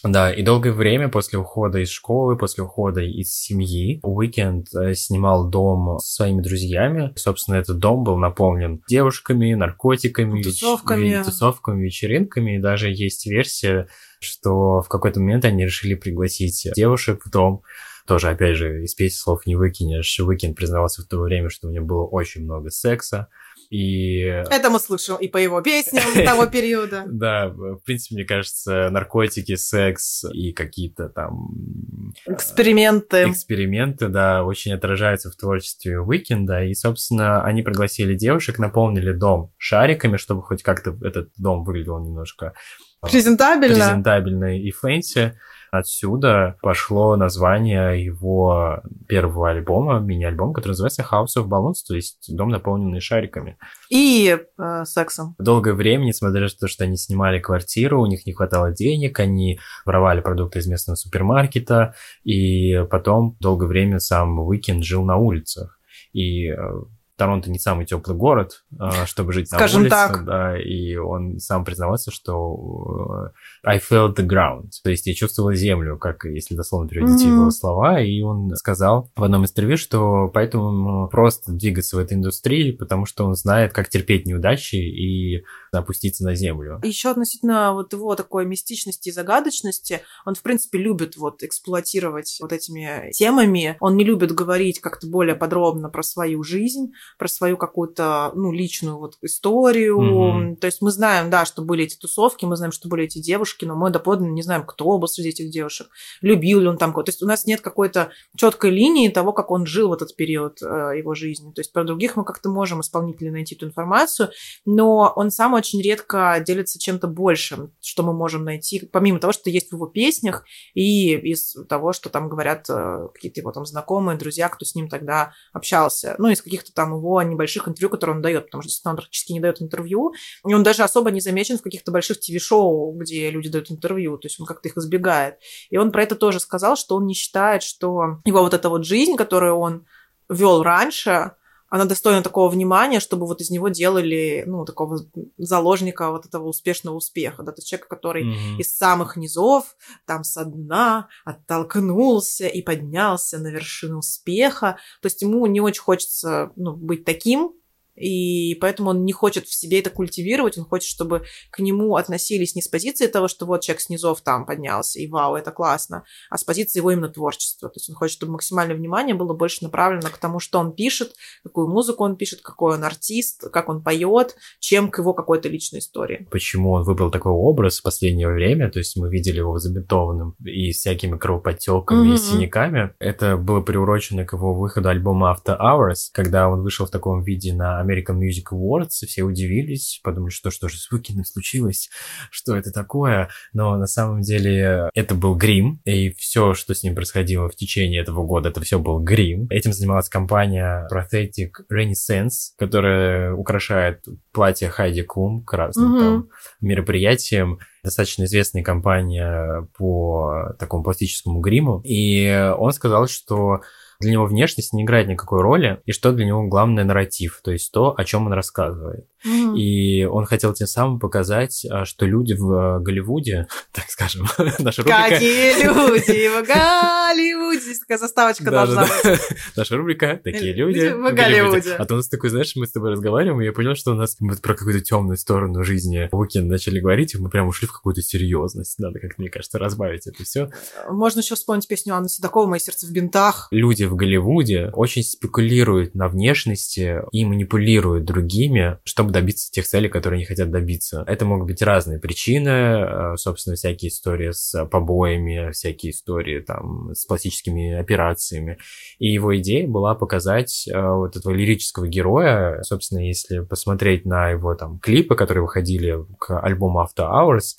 да, и долгое время после ухода из школы, после ухода из семьи, Уикенд э, снимал дом со своими друзьями. Собственно, этот дом был наполнен девушками, наркотиками, тусовками, веч... тусовками вечеринками. И даже есть версия, что в какой-то момент они решили пригласить девушек в дом. Тоже, опять же, из песни слов не выкинешь. Уикенд признавался в то время, что у него было очень много секса. И... Это мы слышим и по его песням того периода. Да, в принципе, мне кажется, наркотики, секс и какие-то там... Эксперименты. Эксперименты, да, очень отражаются в творчестве Уикенда. И, собственно, они пригласили девушек, наполнили дом шариками, чтобы хоть как-то этот дом выглядел немножко... Презентабельно. Презентабельно и fancy. Отсюда пошло название его первого альбома, мини-альбом, который называется House of Balloons, то есть дом, наполненный шариками. И э, сексом. Долгое время, несмотря на то, что они снимали квартиру, у них не хватало денег, они воровали продукты из местного супермаркета, и потом долгое время сам Уикенд жил на улицах. И э, Торонто не самый теплый город, а, чтобы жить на Скажем улице, так. да, и он сам признавался, что э, I felt the ground, то есть я чувствовал землю, как если дословно переводить mm-hmm. его слова, и он сказал в одном интервью, что поэтому просто двигаться в этой индустрии, потому что он знает, как терпеть неудачи и опуститься на землю. Еще относительно вот его такой мистичности и загадочности, он, в принципе, любит вот эксплуатировать вот этими темами, он не любит говорить как-то более подробно про свою жизнь, про свою какую-то, ну, личную вот историю. Mm-hmm. То есть мы знаем, да, что были эти тусовки, мы знаем, что были эти девушки, но мы доподлинно не знаем, кто был среди этих девушек, любил ли он там кого-то. То есть у нас нет какой-то четкой линии того, как он жил в этот период э, его жизни. То есть про других мы как-то можем исполнителей найти эту информацию, но он сам очень редко делится чем-то большим, что мы можем найти, помимо того, что есть в его песнях и из того, что там говорят э, какие-то его там знакомые, друзья, кто с ним тогда общался. Ну, из каких-то там его небольших интервью, которые он дает, потому что он практически не дает интервью, и он даже особо не замечен в каких-то больших ТВ-шоу, где люди дают интервью, то есть он как-то их избегает. И он про это тоже сказал, что он не считает, что его вот эта вот жизнь, которую он вел раньше, она достойна такого внимания, чтобы вот из него делали, ну, такого заложника вот этого успешного успеха, да, то есть человека, который mm-hmm. из самых низов, там, со дна оттолкнулся и поднялся на вершину успеха, то есть ему не очень хочется, ну, быть таким, и поэтому он не хочет в себе это культивировать, он хочет, чтобы к нему относились не с позиции того, что вот человек снизов там поднялся, и вау, это классно, а с позиции его именно творчества. То есть он хочет, чтобы максимальное внимание было больше направлено к тому, что он пишет, какую музыку он пишет, какой он артист, как он поет, чем к его какой-то личной истории. Почему он выбрал такой образ в последнее время, то есть мы видели его забинтованным и всякими кровоподтеками mm-hmm. и синяками. Это было приурочено к его выходу альбома After Hours, когда он вышел в таком виде на American Music Awards, и все удивились, подумали, что что же с Выкиным случилось, что это такое, но на самом деле это был грим, и все, что с ним происходило в течение этого года, это все был грим. Этим занималась компания Prosthetic Renaissance, которая украшает платье Хайди Клум к разным mm-hmm. там мероприятиям достаточно известная компания по такому пластическому гриму. И он сказал, что для него внешность не играет никакой роли, и что для него главный нарратив, то есть то, о чем он рассказывает. Mm-hmm. И он хотел тем самым показать, а, что люди в а, Голливуде, так скажем, наша рубрика... Какие люди в Голливуде? Такая заставочка должна быть. Наша рубрика «Такие люди в Голливуде». А то у нас такой, знаешь, мы с тобой разговариваем, и я понял, что у нас про какую-то темную сторону жизни Уикенд начали говорить, и мы прям ушли в какую-то серьезность. Надо, как мне кажется, разбавить это все. Можно еще вспомнить песню Анны Седокова «Мое сердце в бинтах». Люди в Голливуде очень спекулируют на внешности и манипулируют другими, чтобы добиться тех целей, которые они хотят добиться. Это могут быть разные причины, э, собственно, всякие истории с побоями, всякие истории там с пластическими операциями. И его идея была показать э, вот этого лирического героя, собственно, если посмотреть на его там клипы, которые выходили к альбому After Hours,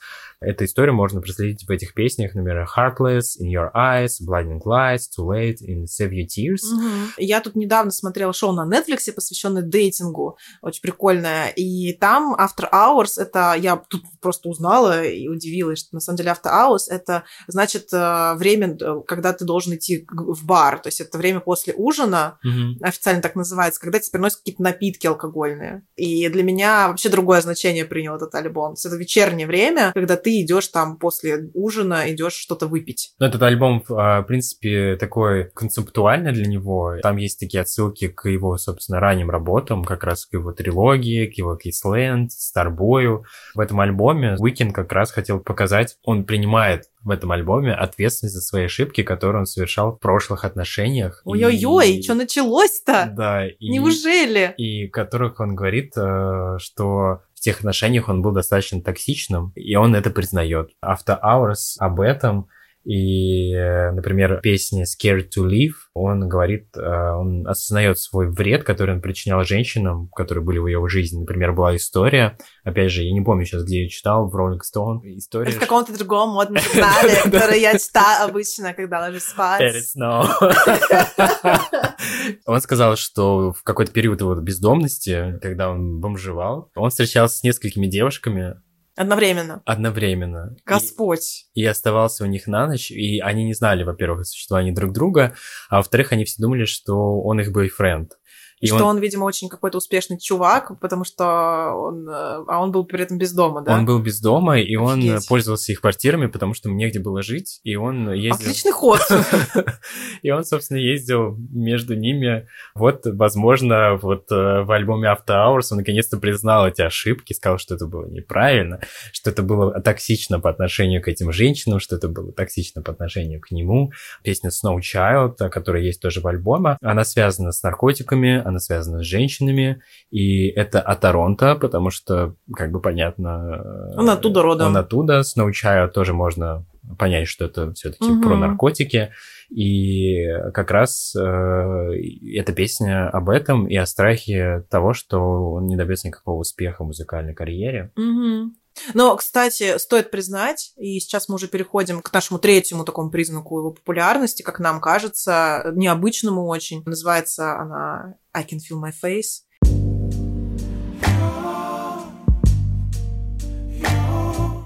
Эту историю можно проследить в этих песнях, например, Heartless, In Your Eyes, Blinding Lights, Too Late, In Save Your Tears. Угу. Я тут недавно смотрела шоу на Netflix, посвященное дейтингу, очень прикольное, и там After Hours, это я тут просто узнала и удивилась, что на самом деле After Hours это значит э, время, э, когда ты должен идти в бар, то есть это время после ужина, угу. официально так называется, когда тебе приносят какие-то напитки алкогольные. И для меня вообще другое значение принял этот альбом. То есть это вечернее время, когда ты идешь там после ужина, идешь что-то выпить. Ну, этот альбом, а, в принципе, такой концептуальный для него. Там есть такие отсылки к его, собственно, ранним работам, как раз к его трилогии, к его Кисленд, Старбою. В этом альбоме Уикенд как раз хотел показать, он принимает в этом альбоме ответственность за свои ошибки, которые он совершал в прошлых отношениях. Ой-ой-ой, и... что началось-то? Да. И... Неужели? И которых он говорит, э, что тех отношениях он был достаточно токсичным, и он это признает. After Hours об этом и, э, например, песни Scared to Live, он говорит, э, он осознает свой вред, который он причинял женщинам, которые были в его жизни. Например, была история, опять же, я не помню сейчас, где я читал, в Rolling Stone. История... В каком-то другом модном журнале, который я читаю обычно, когда ложусь спать. Он сказал, что в какой-то период его бездомности, когда он бомжевал, он встречался с несколькими девушками, Одновременно. Одновременно. Господь. И, и оставался у них на ночь, и они не знали, во-первых, о существовании друг друга, а во-вторых, они все думали, что он их бойфренд. И что он... он, видимо, очень какой-то успешный чувак, потому что он... Э, а он был при этом без дома, да? Он был без дома, и Офигеть. он пользовался их квартирами, потому что ему негде было жить, и он ездил... Отличный ход! И он, собственно, ездил между ними. Вот, возможно, вот э, в альбоме After Hours он наконец-то признал эти ошибки, сказал, что это было неправильно, что это было токсично по отношению к этим женщинам, что это было токсично по отношению к нему. Песня Snow Child, которая есть тоже в альбоме, она связана с наркотиками, она связана с женщинами, и это о Торонто, потому что, как бы понятно... Он оттуда родом. Он оттуда, Snow Child тоже можно понять, что это все-таки угу. про наркотики. И как раз э, эта песня об этом и о страхе того, что он не добьется никакого успеха в музыкальной карьере. Угу. Но, кстати, стоит признать, и сейчас мы уже переходим к нашему третьему такому признаку его популярности, как нам кажется, необычному очень. Называется она I Can Feel My Face.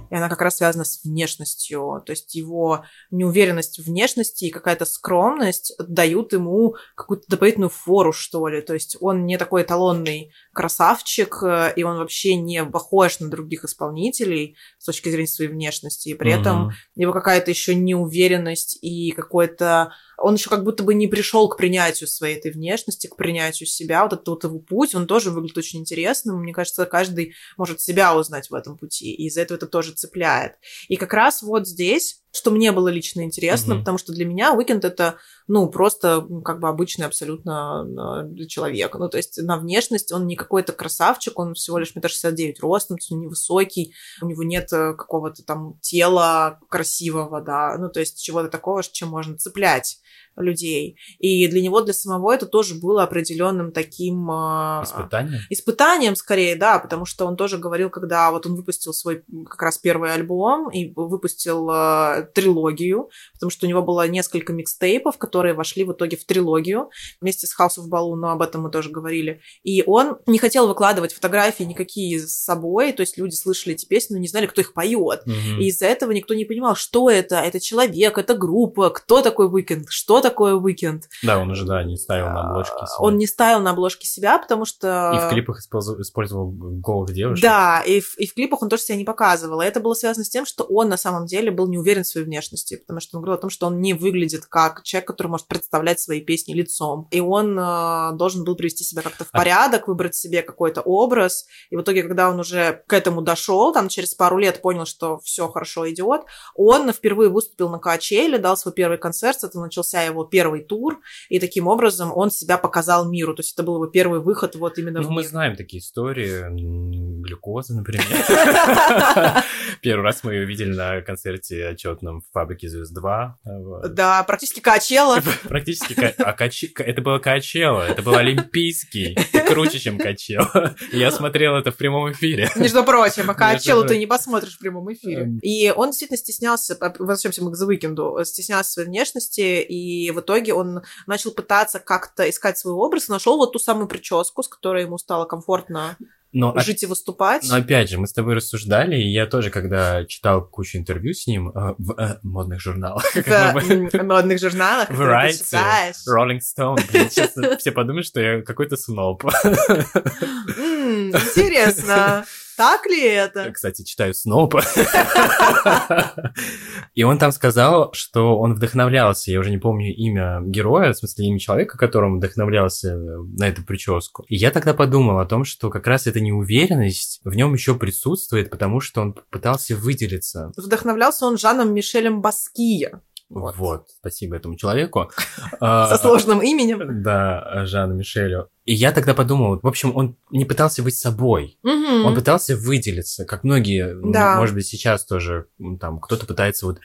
И она как раз связана с внешностью. То есть его неуверенность в внешности и какая-то скромность дают ему какую-то дополнительную фору, что ли. То есть он не такой эталонный красавчик, и он вообще не похож на других исполнителей с точки зрения своей внешности. И при uh-huh. этом его какая-то еще неуверенность и какой-то он еще как будто бы не пришел к принятию своей этой внешности, к принятию себя. Вот этот вот его путь, он тоже выглядит очень интересным. Мне кажется, каждый может себя узнать в этом пути, и из-за этого это тоже цепляет. И как раз вот здесь что мне было лично интересно, mm-hmm. потому что для меня Уикенд это, ну, просто как бы обычный абсолютно э, человек. Ну, то есть на внешность он не какой-то красавчик, он всего лишь метр шестьдесят девять ростом, он невысокий, у него нет э, какого-то там тела красивого, да, ну, то есть чего-то такого, чем можно цеплять людей. И для него, для самого это тоже было определенным таким... Э, испытанием? Испытанием, скорее, да, потому что он тоже говорил, когда вот он выпустил свой как раз первый альбом и выпустил трилогию, потому что у него было несколько микстейпов, которые вошли в итоге в трилогию вместе с House of Balloon, но об этом мы тоже говорили. И он не хотел выкладывать фотографии никакие с собой, то есть люди слышали эти песни, но не знали, кто их поет. Мгм. И из-за этого никто не понимал, что это, это человек, это группа, кто такой Уикенд, что такое Уикенд. Да, он уже, да, не ставил на обложке себя. Он не ставил на обложке себя, потому что... И в клипах использовал, использовал голых девушек. Да, и в, и в клипах он тоже себя не показывал. И это было связано с тем, что он на самом деле был не уверен в своей внешности, потому что он говорил о том, что он не выглядит как человек, который может представлять свои песни лицом. И он э, должен был привести себя как-то в А- порядок, выбрать себе какой-то образ. И в итоге, когда он уже к этому дошел, там через пару лет понял, что все хорошо идет, он впервые выступил на Качеле, дал свой первый концерт, это начался его первый тур, и таким образом он себя показал миру. То есть это был его первый выход вот именно Ну, в мы мир. знаем такие истории. Глюкоза, например. Первый раз мы ее видели на концерте отчетном в фабрике звезд 2. Вот. Да, практически Качела. Практически, а это было Качело, это был Олимпийский, круче, чем Качело. Я смотрел это в прямом эфире. Между прочим, а Качелу ты не посмотришь в прямом эфире. Эм. И он действительно стеснялся, а, возвращаемся мы к The Weeknd, стеснялся своей внешности, и в итоге он начал пытаться как-то искать свой образ, нашел вот ту самую прическу, с которой ему стало комфортно Но, жить и выступать. но опять же, мы с тобой рассуждали, и я тоже, когда читал кучу интервью с ним э, в э, модных журналах, в модных журналах, Variety. Rolling Stone, сейчас все подумают, что я какой-то сноб. Интересно, так ли это? Кстати, читаю Сноп. И он там сказал, что он вдохновлялся, я уже не помню имя героя, в смысле имя человека, которым вдохновлялся на эту прическу. И я тогда подумал о том, что как раз эта неуверенность в нем еще присутствует, потому что он пытался выделиться. Вдохновлялся он Жаном Мишелем Баския. Вот, Вот. спасибо этому человеку. Со А, сложным именем. Да, Жану Мишелю. И я тогда подумал, в общем, он не пытался быть собой. Он пытался выделиться, как многие, может быть, сейчас тоже, там, кто-то пытается вот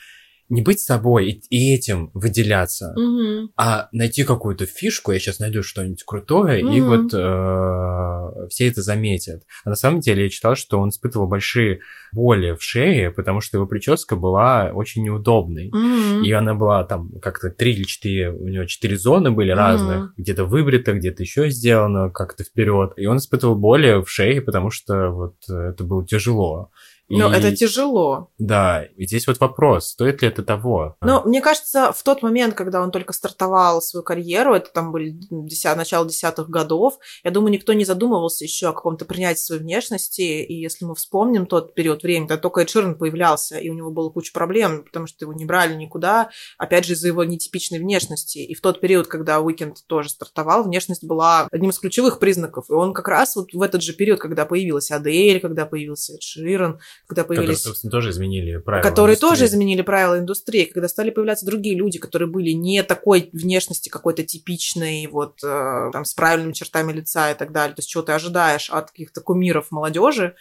не быть собой и, и этим выделяться, Мгм. а найти какую-то фишку, я сейчас найду что-нибудь крутое, и Мгм. вот э, все это заметят. А на самом деле я читал, что он испытывал большие боли в шее, потому что его прическа была очень неудобной. Мгм. И она была там как-то три или четыре, у него четыре зоны были Мгм. разных, где-то выбрито, где-то еще сделано как-то вперед. И он испытывал боли в шее, потому что вот это было тяжело. Но И- это тяжело. Да, и здесь вот вопрос, стоит ли это того? Но мне кажется, в тот момент, когда он только стартовал свою карьеру, это там были деся- начало десятых годов, я думаю, никто не задумывался еще о каком-то принятии своей внешности. И если мы вспомним тот период времени, когда только Эд Ширан появлялся, и у него было куча проблем, потому что его не брали никуда, опять же, из-за его нетипичной внешности. И в тот период, когда Уикенд тоже стартовал, внешность была одним из ключевых признаков. И он как раз вот в этот же период, когда появилась Адель, когда появился Эд Ширан, когда Которые, появились собственно, тоже изменили правила. которые индустрии. тоже изменили правила индустрии, когда стали появляться другие люди, которые были не такой внешности какой-то типичной, вот э, там с правильными чертами лица и так далее, то есть чего ты ожидаешь от каких-то кумиров молодежи,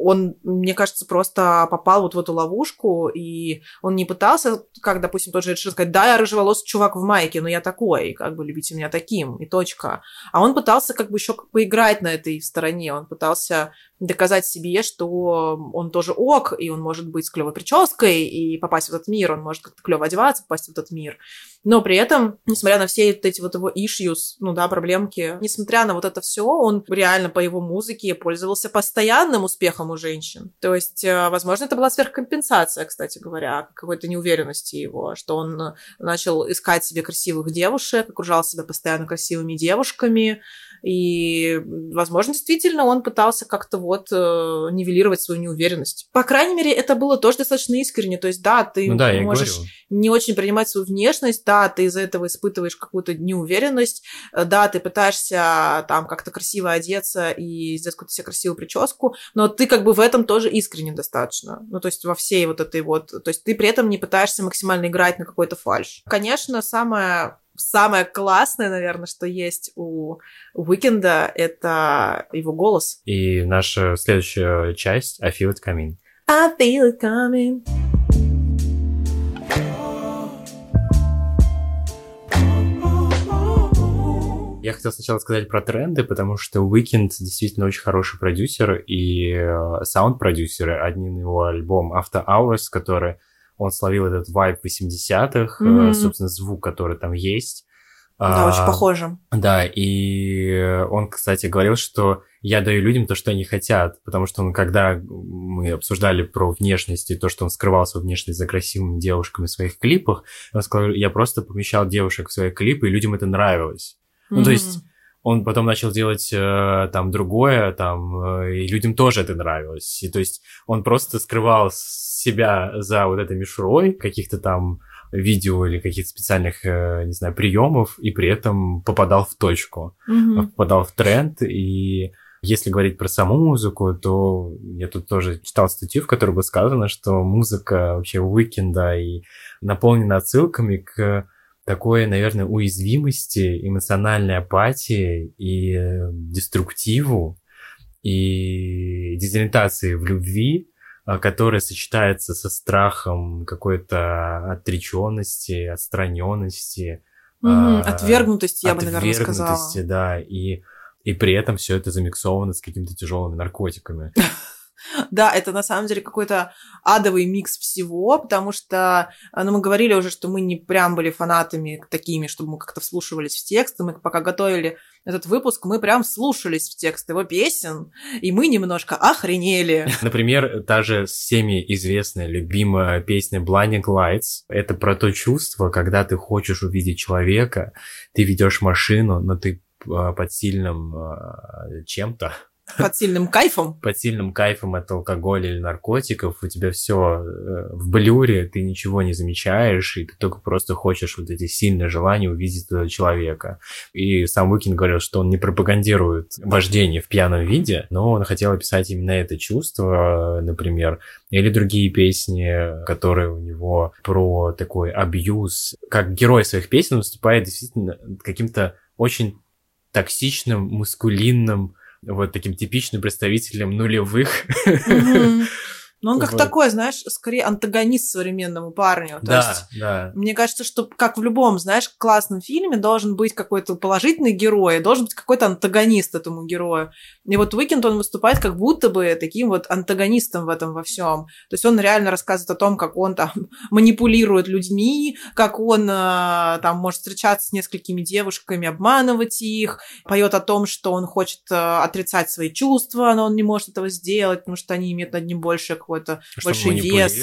он, мне кажется, просто попал вот в эту ловушку, и он не пытался, как, допустим, тот же Ширан сказать, да, я рыжеволосый чувак в майке, но я такой, как бы любите меня таким, и точка. А он пытался как бы еще поиграть на этой стороне, он пытался доказать себе, что он тоже ок, и он может быть с клевой прической и попасть в этот мир, он может как-то клево одеваться, попасть в этот мир. Но при этом, несмотря на все вот эти вот его issues, ну да, проблемки, несмотря на вот это все, он реально по его музыке пользовался постоянным успехом у женщин. То есть, э, возможно, это была сверхкомпенсация, кстати говоря, какой-то неуверенности его, что он начал искать себе красивых девушек, окружал себя постоянно красивыми девушками, и, возможно, действительно он пытался как-то вот э, нивелировать свою неуверенность. По крайней мере, это было тоже достаточно искренне. То есть, да, ты Ну да, можешь не очень принимать свою внешность, да, ты из-за этого испытываешь какую-то неуверенность, э, да, ты пытаешься там как-то красиво одеться и сделать какую-то себе красивую прическу, но ты как бы в этом тоже искренне достаточно. Ну, то есть во всей вот этой вот... То есть ты при этом не пытаешься максимально играть на какой-то фальш. Конечно, самое самое классное, наверное, что есть у Уикенда, это его голос. И наша следующая часть I Feel It Coming. I feel it coming. Я хотел сначала сказать про тренды, потому что Weekend действительно очень хороший продюсер и э, саунд-продюсер. Один его альбом After Hours, который он словил этот вайб 80-х, mm-hmm. собственно, звук, который там есть. Да, а, очень похоже. Да, и он, кстати, говорил, что я даю людям то, что они хотят, потому что он, когда мы обсуждали про внешность и то, что он скрывал свою внешность за красивыми девушками в своих клипах, он сказал, я просто помещал девушек в свои клипы, и людям это нравилось. Mm-hmm. Ну, то есть он потом начал делать э, там другое, там, э, и людям тоже это нравилось. И то есть он просто скрывал себя за вот этой мишурой каких-то там видео или каких-то специальных, э, не знаю, приемов, и при этом попадал в точку, mm-hmm. попадал в тренд. И если говорить про саму музыку, то я тут тоже читал статью, в которой было сказано, что музыка вообще Уикенда и наполнена отсылками к такой, наверное, уязвимости, эмоциональной апатии и деструктиву, и дезориентации в любви, которая сочетается со страхом какой-то отреченности, отстраненности. Mm-hmm. Отвергнутости, я бы, наверное, сказала. Отвергнутости, да, и, и при этом все это замиксовано с какими-то тяжелыми наркотиками. Да, это на самом деле какой-то адовый микс всего, потому что, э, ну, мы говорили уже, что мы не прям были фанатами такими, чтобы мы как-то вслушивались в тексты. Мы пока готовили этот выпуск, мы прям слушались в текст его песен, и мы немножко охренели. Например, та же всеми известная, любимая песня Blinding Lights. Это про то чувство, когда ты хочешь увидеть человека, ты ведешь машину, но ты э, под сильным э, чем-то, под сильным кайфом? Под сильным кайфом от алкоголя или наркотиков. У тебя все э, в блюре, ты ничего не замечаешь, и ты только просто хочешь вот эти сильные желания увидеть этого человека. И сам Уикин говорил, что он не пропагандирует вождение в пьяном виде, но он хотел описать именно это чувство, например, или другие песни, которые у него про такой абьюз. Как герой своих песен выступает действительно каким-то очень токсичным, мускулинным, вот таким типичным представителем нулевых. Mm-hmm. Но он как вот. такой, знаешь, скорее антагонист современному парню. То да, есть, да. Мне кажется, что как в любом, знаешь, классном фильме должен быть какой-то положительный герой, должен быть какой-то антагонист этому герою. И вот Уикенд, он выступает как будто бы таким вот антагонистом в этом во всем. То есть он реально рассказывает о том, как он там манипулирует людьми, как он э, там может встречаться с несколькими девушками, обманывать их, поет о том, что он хочет э, отрицать свои чувства, но он не может этого сделать, потому что они имеют над ним больше какой-то большой вес.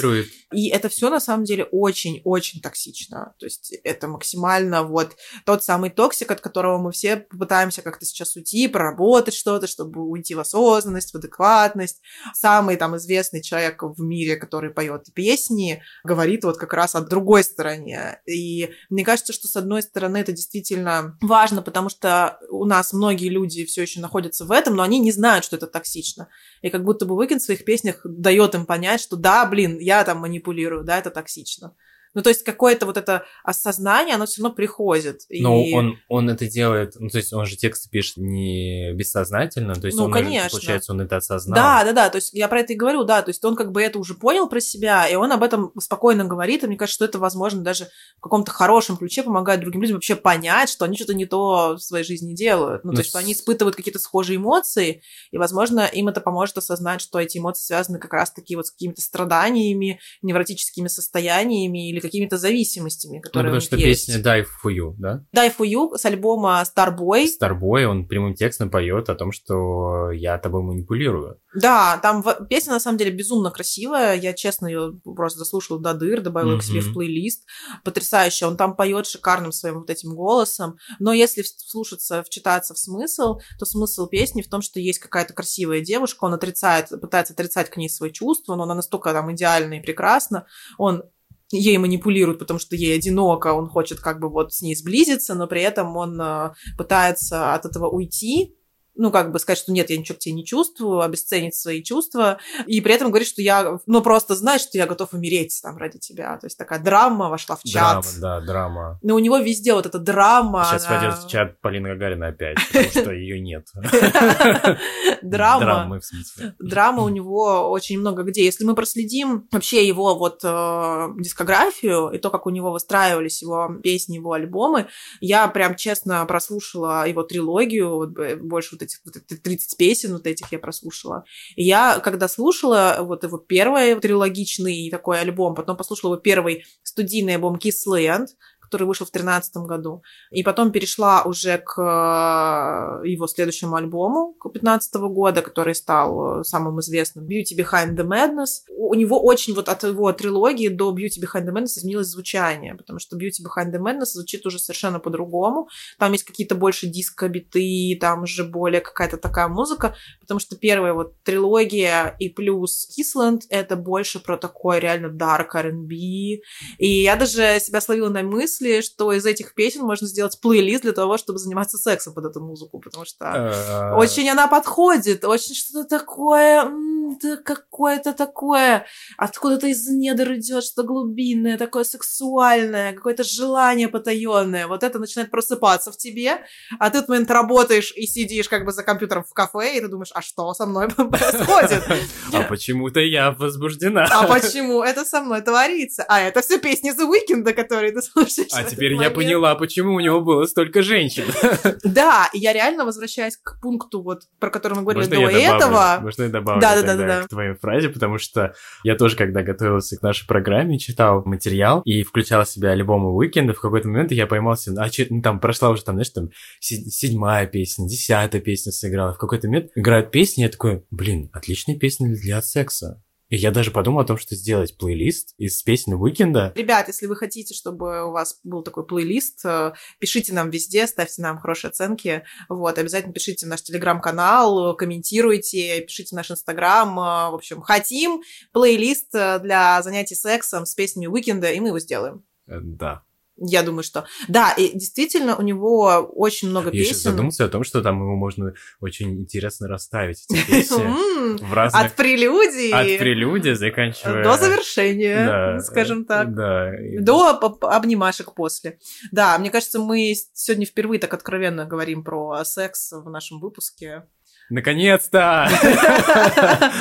И это все на самом деле очень-очень токсично. То есть это максимально вот тот самый токсик, от которого мы все попытаемся как-то сейчас уйти, проработать что-то, чтобы уйти в осознанность, в адекватность. Самый там известный человек в мире, который поет песни, говорит вот как раз о другой стороне. И мне кажется, что с одной стороны это действительно важно, потому что у нас многие люди все еще находятся в этом, но они не знают, что это токсично. И как будто бы Уикенд в своих песнях дает им понять, что да, блин, я там манипулирую, да, это токсично. Ну, то есть какое-то вот это осознание, оно все равно приходит. Но и... он, он это делает, ну, то есть он же тексты пишет не бессознательно, то есть ну, он, конечно. получается, он это осознал. Да, да, да, то есть я про это и говорю, да, то есть он как бы это уже понял про себя, и он об этом спокойно говорит, и мне кажется, что это, возможно, даже в каком-то хорошем ключе помогает другим людям вообще понять, что они что-то не то в своей жизни делают. Ну, ну то есть, что они испытывают какие-то схожие эмоции, и, возможно, им это поможет осознать, что эти эмоции связаны как раз-таки вот с какими-то страданиями, невротическими состояниями или какими-то зависимостями, которые ну, потому что есть. песня Die For You, да? Die For You с альбома Starboy. Starboy, он прямым текстом поет о том, что я тобой манипулирую. Да, там песня на самом деле безумно красивая. Я, честно, ее просто заслушала до дыр, добавила mm-hmm. к себе в плейлист. Потрясающе. Он там поет шикарным своим вот этим голосом. Но если вслушаться, вчитаться в смысл, то смысл песни в том, что есть какая-то красивая девушка, он отрицает, пытается отрицать к ней свои чувства, но она настолько там идеальна и прекрасна. Он ей манипулирует, потому что ей одиноко, он хочет как бы вот с ней сблизиться, но при этом он э, пытается от этого уйти, ну, как бы сказать, что нет, я ничего к тебе не чувствую, обесценить свои чувства, и при этом говорит, что я, ну, просто знать, что я готов умереть там ради тебя. То есть такая драма вошла в чат. Драма, да, драма. Но у него везде вот эта драма. Сейчас она... войдет в чат Полина Гагарина опять, потому что ее нет. Драма. Драмы, в смысле. Драма у него очень много где. Если мы проследим вообще его вот э, дискографию и то, как у него выстраивались его песни, его альбомы, я прям честно прослушала его трилогию, больше вот этих вот 30 песен вот этих я прослушала. И я, когда слушала вот его первый трилогичный такой альбом, потом послушала его первый студийный альбом Kissland, который вышел в 2013 году. И потом перешла уже к э, его следующему альбому 2015 года, который стал э, самым известным Beauty Behind the Madness. У него очень вот от его трилогии до Beauty Behind the Madness изменилось звучание, потому что Beauty Behind the Madness звучит уже совершенно по-другому. Там есть какие-то больше диско-биты, там уже более какая-то такая музыка, потому что первая вот трилогия и плюс Kissland — это больше про такой реально dark R&B. И я даже себя словила на мысль, мысли, что из этих песен можно сделать плейлист для того, чтобы заниматься сексом под эту музыку, потому что э, очень она подходит, очень что-то такое, какое-то такое, откуда-то из недр идет что-то глубинное, такое сексуальное, какое-то желание потаенное. Вот это начинает просыпаться в тебе, а ты в момент работаешь и сидишь как бы за компьютером в кафе, и ты думаешь, а что со мной происходит? А почему-то я возбуждена. А почему это со мной творится? А это все песни The Weeknd, которые ты слушаешь а теперь я поняла, почему у него было столько женщин. Да, я реально возвращаюсь к пункту, вот, про который мы говорили до этого. Можно я добавлю да, да, да, да. к твоей фразе, потому что я тоже, когда готовился к нашей программе, читал материал и включал себя альбомы Уикенда, в какой-то момент я поймался, а че, ну, там прошла уже, там, знаешь, там седьмая песня, десятая песня сыграла, в какой-то момент играют песни, я такой, блин, отличная песня для секса. И я даже подумал о том, что сделать плейлист из песен Уикенда. Ребят, если вы хотите, чтобы у вас был такой плейлист, э, пишите нам везде, ставьте нам хорошие оценки. Вот, обязательно пишите в наш телеграм-канал, комментируйте, пишите в наш инстаграм. Э, в общем, хотим плейлист э, для занятий сексом с песнями Уикенда, и мы его сделаем. Да. Я думаю, что... Да, и действительно у него очень много Я песен. Я сейчас задумался о том, что там его можно очень интересно расставить, эти песни. в разных... От прелюдии. От прелюдии, заканчивая... До завершения, да, скажем так. Да. До обнимашек после. Да, мне кажется, мы сегодня впервые так откровенно говорим про секс в нашем выпуске. Наконец-то!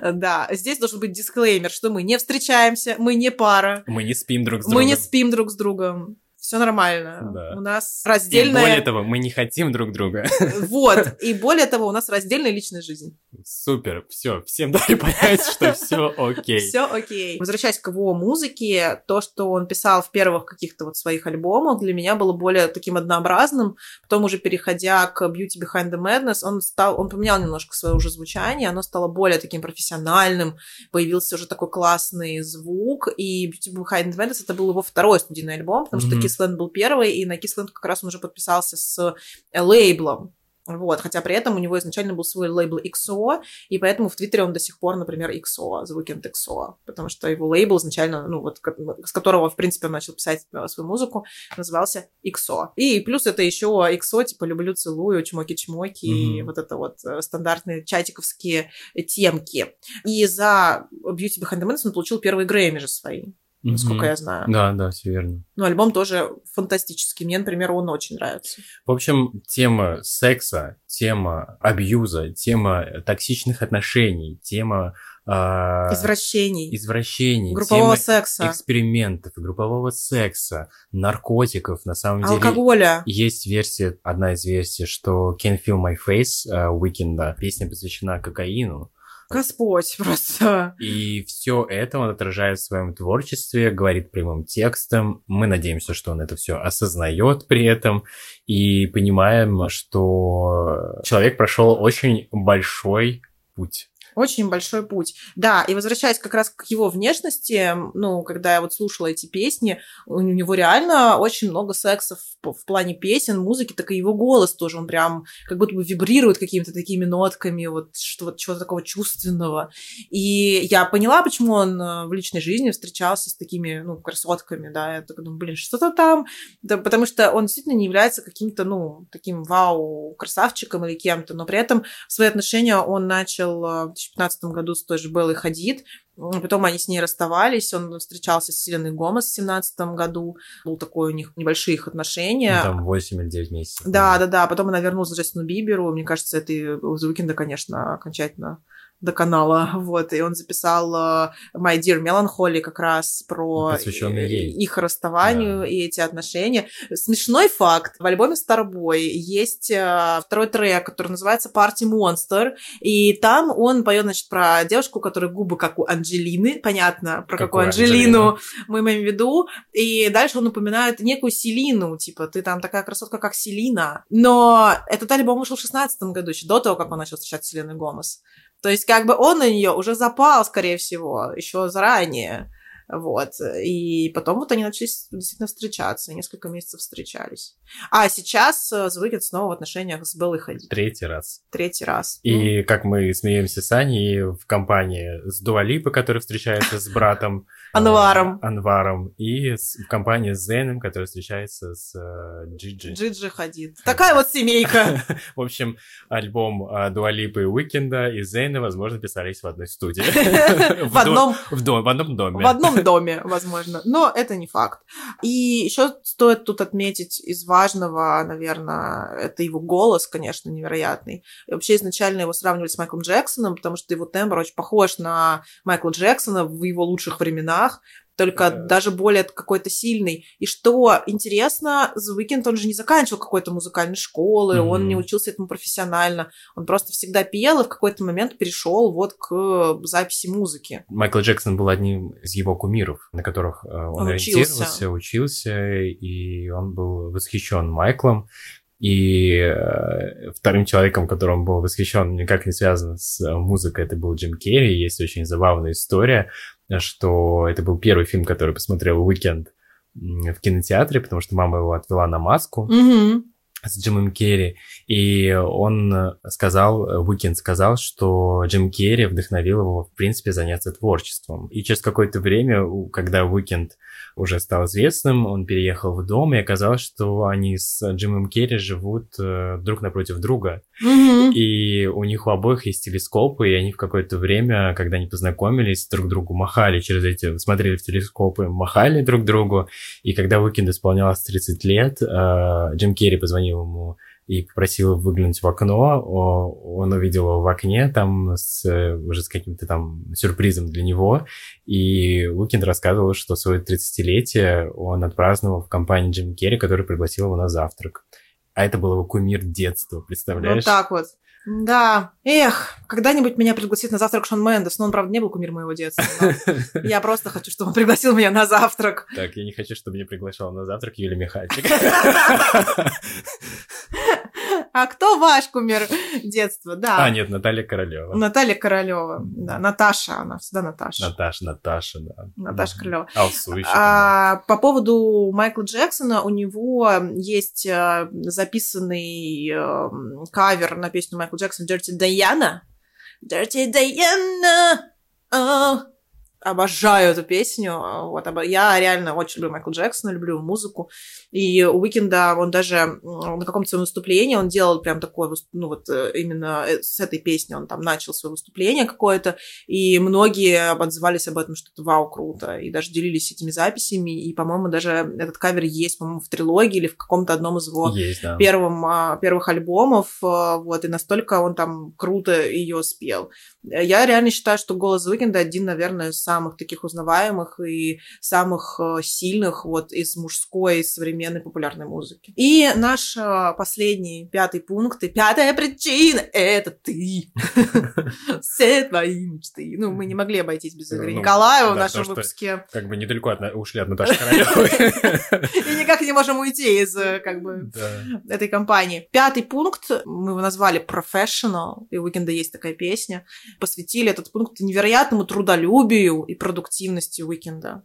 Да, здесь должен быть дисклеймер, что мы не встречаемся, мы не пара. Мы не спим друг с другом. Мы не спим друг с другом все нормально. Да. У нас раздельная... И более того, мы не хотим друг друга. Вот. И более того, у нас раздельная личная жизнь. Супер. Все. Всем дали понять, что все окей. Все окей. Возвращаясь к его музыке, то, что он писал в первых каких-то вот своих альбомах, для меня было более таким однообразным. Потом уже переходя к Beauty Behind the Madness, он стал, он поменял немножко свое уже звучание, оно стало более таким профессиональным, появился уже такой классный звук, и Beauty Behind the Madness это был его второй студийный альбом, потому что Кисленд был первый, и на Кисленд как раз он уже подписался с лейблом. Вот, хотя при этом у него изначально был свой лейбл XO, и поэтому в Твиттере он до сих пор, например, XO, The Weekend XO, потому что его лейбл изначально, ну вот, с которого, в принципе, он начал писать э, свою музыку, назывался XO. И плюс это еще XO, типа «Люблю, целую», «Чмоки-чмоки», mm-hmm. и вот это вот э, стандартные чатиковские темки. И за Beauty Behind the Madness он получил первые Грэмми же свои насколько mm-hmm. я знаю. Да, да, все верно. Ну, альбом тоже фантастический. Мне, например, он очень нравится. В общем, тема секса, тема абьюза, тема токсичных отношений, тема Uh, извращений. Извращений. Группового секса. Экспериментов, группового секса, наркотиков, на самом деле. Алкоголя. Есть версия, одна из версий, что Can't Feel My Face uh, Weekend, песня посвящена кокаину. Господь просто. И все это он отражает в своем творчестве, говорит прямым текстом. Мы надеемся, что он это все осознает при этом и понимаем, что человек прошел очень большой путь очень большой путь. Да, и возвращаясь как раз к его внешности, ну, когда я вот слушала эти песни, у него реально очень много секса в, плане песен, музыки, так и его голос тоже, он прям как будто бы вибрирует какими-то такими нотками, вот что вот чего-то такого чувственного. И я поняла, почему он э, в личной жизни встречался с такими, ну, красотками, да, я так думаю, блин, что-то там, да, потому что он действительно не является каким-то, ну, таким вау, красавчиком или кем-то, но при этом свои отношения он начал э, 2015 году с той же Беллой Хадид. Потом они с ней расставались, он встречался с Селеной Гомес в 2017 году. Был такой у них небольшие их отношения. Ну, там 8 или 9 месяцев. Да, да, да. Потом она вернулась к Джастину Биберу. Мне кажется, это и Уикенда, конечно, окончательно до канала, вот, и он записал э, My Dear Melancholy как раз про Посвященный ей. их расставанию Да. и эти отношения. Смешной факт, в альбоме Starboy есть э, второй трек, который называется Party Monster, и там он поет, значит, про девушку, у которой губы как у Анджелины, понятно, про какую Какую Анджелину мы имеем в виду, и дальше он упоминает некую Селину, типа, ты там такая красотка, как Селина. Но этот альбом вышел в 16 году, еще до того, как он начал встречаться с Селеной Гомес. То есть, как бы он на нее уже запал, скорее всего, еще заранее. Вот. И потом вот они начали действительно встречаться, несколько месяцев встречались. А сейчас э, Weeknd снова в отношениях с Беллой Хадид. Третий раз. Третий раз. Ну, И как мы смеемся с Аней в компании с Дуалипа, который встречается с братом э, Анваром. Анваром, и в компании с Зеном, который встречается с э, Джиджи. Джиджи Хадид. Такая вот семейка. В общем, альбом Дуалипы и Уикенда и Зейна, возможно, писались в одной студии. В одном в одном доме. В одном доме, возможно. Но это не факт. И еще стоит тут отметить из важного, наверное, это его голос, конечно, невероятный. И вообще изначально его сравнивали с Майклом Джексоном, потому что его тембр очень похож на Майкла Джексона в его лучших временах, только Да. даже более какой-то сильный. И что интересно, The Weeknd, он же не заканчивал какой-то музыкальной школы, Мгм. он не учился этому профессионально, он просто всегда пел и в какой-то момент перешел вот к записи музыки. Майкл Джексон был одним из его кумиров, на которых э, он, Он ориентировался, учился. учился, и он был восхищен Майклом. И э, вторым человеком, которым был восхищен, никак не связан с э, музыкой, это был Джим Керри. Есть очень забавная история, э, что это был первый фильм, который посмотрел Уикенд м, в кинотеатре, потому что мама его отвела на маску Мгм. С Джимом Керри, и он э, сказал, Уикенд сказал, что Джим Керри вдохновил его, в принципе, заняться творчеством. И через какое-то время, когда Уикенд уже стал известным, он переехал в дом, и оказалось, что они с Джимом Керри живут э, друг напротив друга. Мгм. И у них у обоих есть телескопы, и они в какое-то время, когда они познакомились, друг другу махали через эти, смотрели в телескопы, махали друг другу. И когда Уикенд исполнялось 30 лет, э, Джим Керри позвонил ему и попросил выглянуть в окно. Он увидел его в окне там с, уже с каким-то там сюрпризом для него. И Уикенд рассказывал, что свое 30-летие он отпраздновал в компании Джим Керри, который пригласил его на завтрак. А это был его кумир детства, представляешь? Вот так вот. Да. Эх, когда-нибудь меня пригласит на завтрак Шон Мендес, но он, правда, не был кумир моего детства. Я просто хочу, чтобы он пригласил меня на завтрак. Так, я не хочу, чтобы меня приглашал на завтрак Юлия Михальчик. А кто ваш кумир детства? Да. А, нет, Наталья Королева. Наталья Королева. Да, Наташа, она всегда Наташа. Наташа, Наташа, да. Наташа Королева. Алсу еще. А, по поводу Майкла Джексона, у него есть э, записанный э, кавер на песню Майкла Джексона Dirty Diana. Dirty Diana. oh. Обожаю эту песню. Вот, обо- я реально очень люблю Майкла Джексона, люблю музыку. И у Уикенда он даже на каком-то своем выступлении он делал прям такое, ну вот э, именно э, с этой песни он там начал свое выступление какое-то, и многие отзывались об этом, что это вау, круто, и даже делились этими записями, и, по-моему, даже этот кавер есть, по-моему, в трилогии или в каком-то одном из его Есть, да. первым, а, первых альбомов, а, вот, и настолько он там круто ее спел. Я реально считаю, что голос Уикенда один, наверное, из самых таких узнаваемых и самых а, сильных вот из мужской современной популярной музыки. И наш а, последний, пятый пункт, и пятая причина — это ты. Все твои мечты. Ну, мы не могли обойтись без Игоря Ну, Николаева в нашем выпуске. Как бы недалеко ушли от Наташи Королевой. И никак не можем уйти из, э, как бы, этой компании. Пятый пункт, мы его назвали Professional, и у Уикенда есть такая песня, посвятили этот пункт невероятному трудолюбию и продуктивности Уикенда.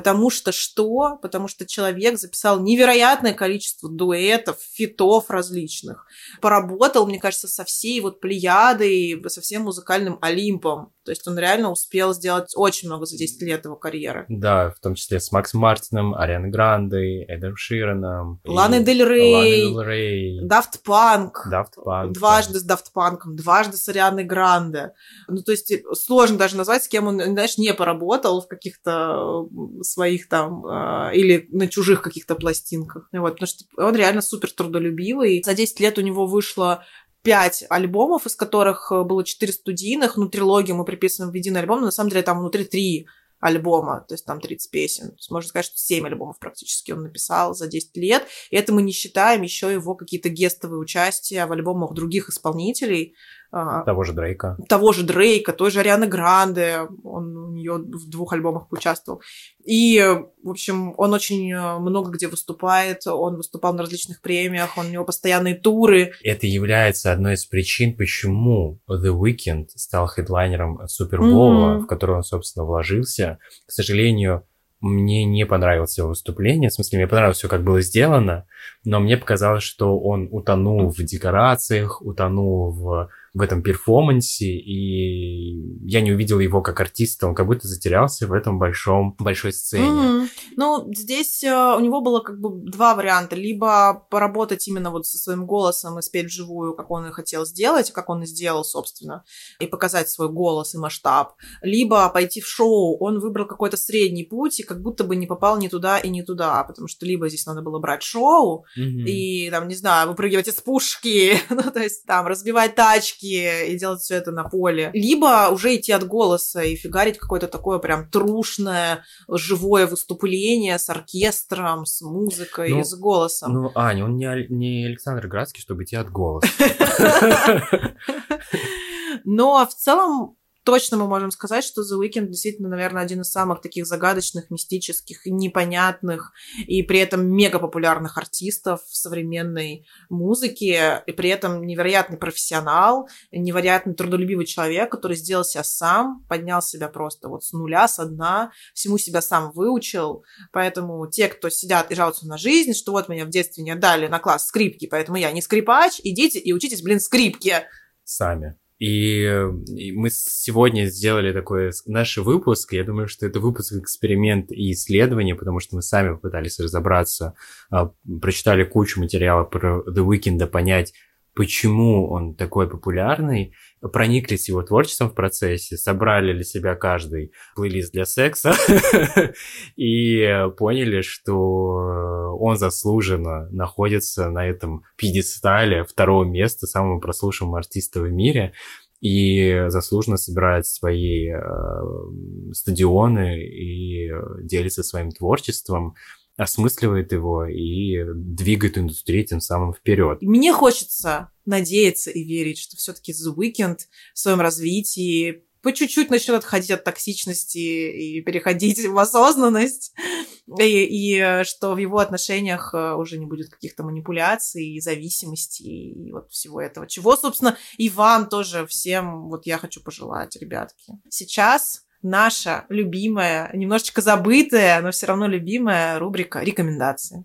Потому что что? Потому что человек записал невероятное количество дуэтов, фитов различных. Поработал, мне кажется, со всей вот плеядой, со всем музыкальным Олимпом. То есть он реально успел сделать очень много за 10 лет его карьеры. Да, в том числе с Макс Мартином, Арианой Грандой, Эдом Шираном. Ланой Дель Рей. Ланой Дель Рей. Daft Punk. Daft Punk. Дважды с Daft Punk, дважды с Арианой Гранде. Ну, то есть сложно даже назвать, с кем он, знаешь, не поработал в каких-то э, своих там э, или на чужих каких-то пластинках. Вот, потому что он реально супер трудолюбивый. За 10 лет у него вышло пять альбомов, из которых э, было четыре студийных, ну, трилогию мы приписываем в единый альбом, но на самом деле там внутри три альбома, то есть там 30 песен. Можно сказать, что 7 альбомов практически он написал за 10 лет. И это мы не считаем еще его какие-то гестовые участия в альбомах других исполнителей. А, того же Дрейка. Того же Дрейка, той же Арианы Гранде. Он у нее в двух альбомах участвовал. И, в общем, он очень э, много где выступает. Он выступал на различных премиях, он, у него постоянные туры. Это является одной из причин, почему The Weeknd стал хедлайнером Супербола, mm-hmm. в который он, собственно, вложился. К сожалению, мне не понравилось его выступление, в смысле, мне понравилось все, как было сделано, но мне показалось, что он утонул в декорациях, утонул в в этом перформансе, и я не увидел его как артиста, он как будто затерялся в этом большом, большой сцене. Mm-hmm. Ну, здесь э, у него было как бы два варианта. Либо поработать именно вот со своим голосом и спеть вживую, как он и хотел сделать, как он и сделал, собственно, и показать свой голос и масштаб. Либо пойти в шоу. Он выбрал какой-то средний путь и как будто бы не попал ни туда и ни туда, потому что либо здесь надо было брать шоу mm-hmm. и, там, не знаю, выпрыгивать из пушки, ну, то есть там разбивать тачки, и делать все это на поле. Либо уже идти от голоса и фигарить какое-то такое прям трушное, живое выступление с оркестром, с музыкой ну, и с голосом. Ну, Аня, он не, не Александр Градский, чтобы идти от голоса. Но в целом точно мы можем сказать, что The Weeknd действительно, наверное, один из самых таких загадочных, мистических, непонятных и при этом мега популярных артистов современной музыки, и при этом невероятный профессионал, невероятно трудолюбивый человек, который сделал себя сам, поднял себя просто вот с нуля, с дна, всему себя сам выучил. Поэтому те, кто сидят и жалуются на жизнь, что вот меня в детстве не отдали на класс скрипки, поэтому я не скрипач, идите и учитесь, блин, скрипки. Сами. И, и мы сегодня сделали такой наш выпуск. Я думаю, что это выпуск эксперимент и исследование, потому что мы сами попытались разобраться, а, прочитали кучу материала про The Weeknd, понять, почему он такой популярный, прониклись его творчеством в процессе, собрали для себя каждый плейлист для секса и поняли, что он заслуженно находится на этом пьедестале второго места самого прослушиваемого артиста в мире и заслуженно собирает свои э, стадионы и делится своим творчеством осмысливает его и двигает индустрию тем самым вперед. Мне хочется надеяться и верить, что все-таки The Weeknd в своем развитии по чуть-чуть начнет отходить от токсичности и переходить в осознанность, и, и что в его отношениях э, уже не будет каких-то манипуляций и зависимости и вот всего этого. Чего, собственно, и вам тоже всем вот я хочу пожелать, ребятки. Сейчас наша любимая, немножечко забытая, но все равно любимая рубрика рекомендации.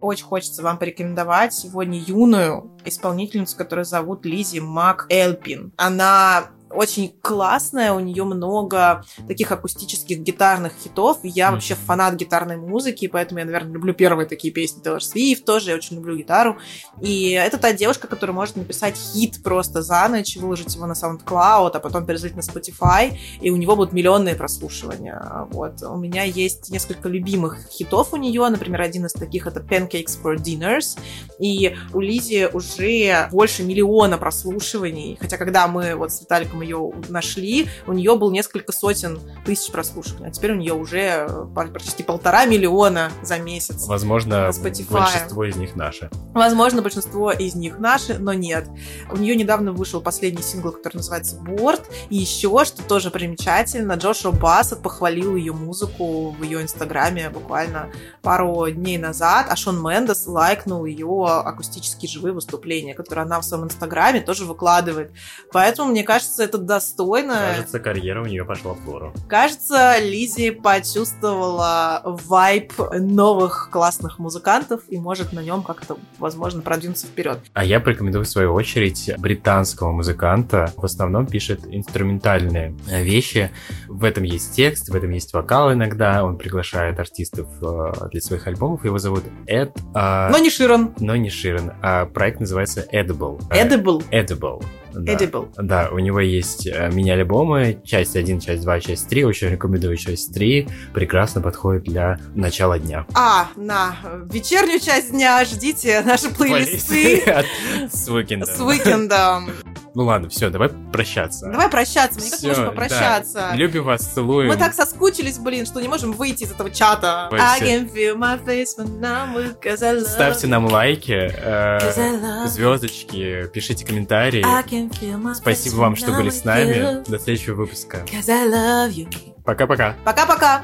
Очень хочется вам порекомендовать сегодня юную исполнительницу, которую зовут Лизи Мак Элпин. Она очень классная, у нее много таких акустических гитарных хитов. Я mm. вообще фанат гитарной музыки, поэтому я, наверное, люблю первые такие песни Taylor Swift тоже, я очень люблю гитару. И это та девушка, которая может написать хит просто за ночь, выложить его на SoundCloud, а потом перезлить на Spotify, и у него будут миллионные прослушивания. Вот. У меня есть несколько любимых хитов у нее, например, один из таких это Pancakes for Dinners, и у Лизи уже больше миллиона прослушиваний, хотя когда мы вот с Виталиком ее нашли, у нее был несколько сотен тысяч прослушиваний, а теперь у нее уже э, почти полтора миллиона за месяц. Возможно, большинство из них наши. Возможно, большинство из них наши, но нет. У нее недавно вышел последний сингл, который называется «Борт», и еще, что тоже примечательно, Джошуа Бассет похвалил ее музыку в ее инстаграме буквально пару дней назад, а Шон Мендес лайкнул ее акустические живые выступления, которые она в своем инстаграме тоже выкладывает. Поэтому, мне кажется, это достойно. Кажется, карьера у нее пошла в гору. Кажется, Лизи почувствовала вайп новых классных музыкантов и может на нем как-то, возможно, продвинуться вперед. А я порекомендую, в свою очередь, британского музыканта. В основном пишет инструментальные вещи. В этом есть текст, в этом есть вокал иногда. Он приглашает артистов э, для своих альбомов. Его зовут Эд. А... Но не Широн. Но не Широн. А проект называется Edible. Edible? Edible. Да. Edible. Да, у него есть э, мини-альбомы, часть 1, часть 2, часть 3. Очень рекомендую часть 3. Прекрасно подходит для начала дня. А на вечернюю часть дня ждите наши плейлисты С уикендом. с уикендом. Ну ладно, все, давай прощаться. Давай прощаться, мне как Всё, можно да. попрощаться. Любим вас, целуем. Мы так соскучились, блин, что не можем выйти из этого чата. Face Ставьте нам лайки, э, звездочки, пишите комментарии. Спасибо вам, что были с нами. До следующего выпуска. Пока-пока. Пока-пока.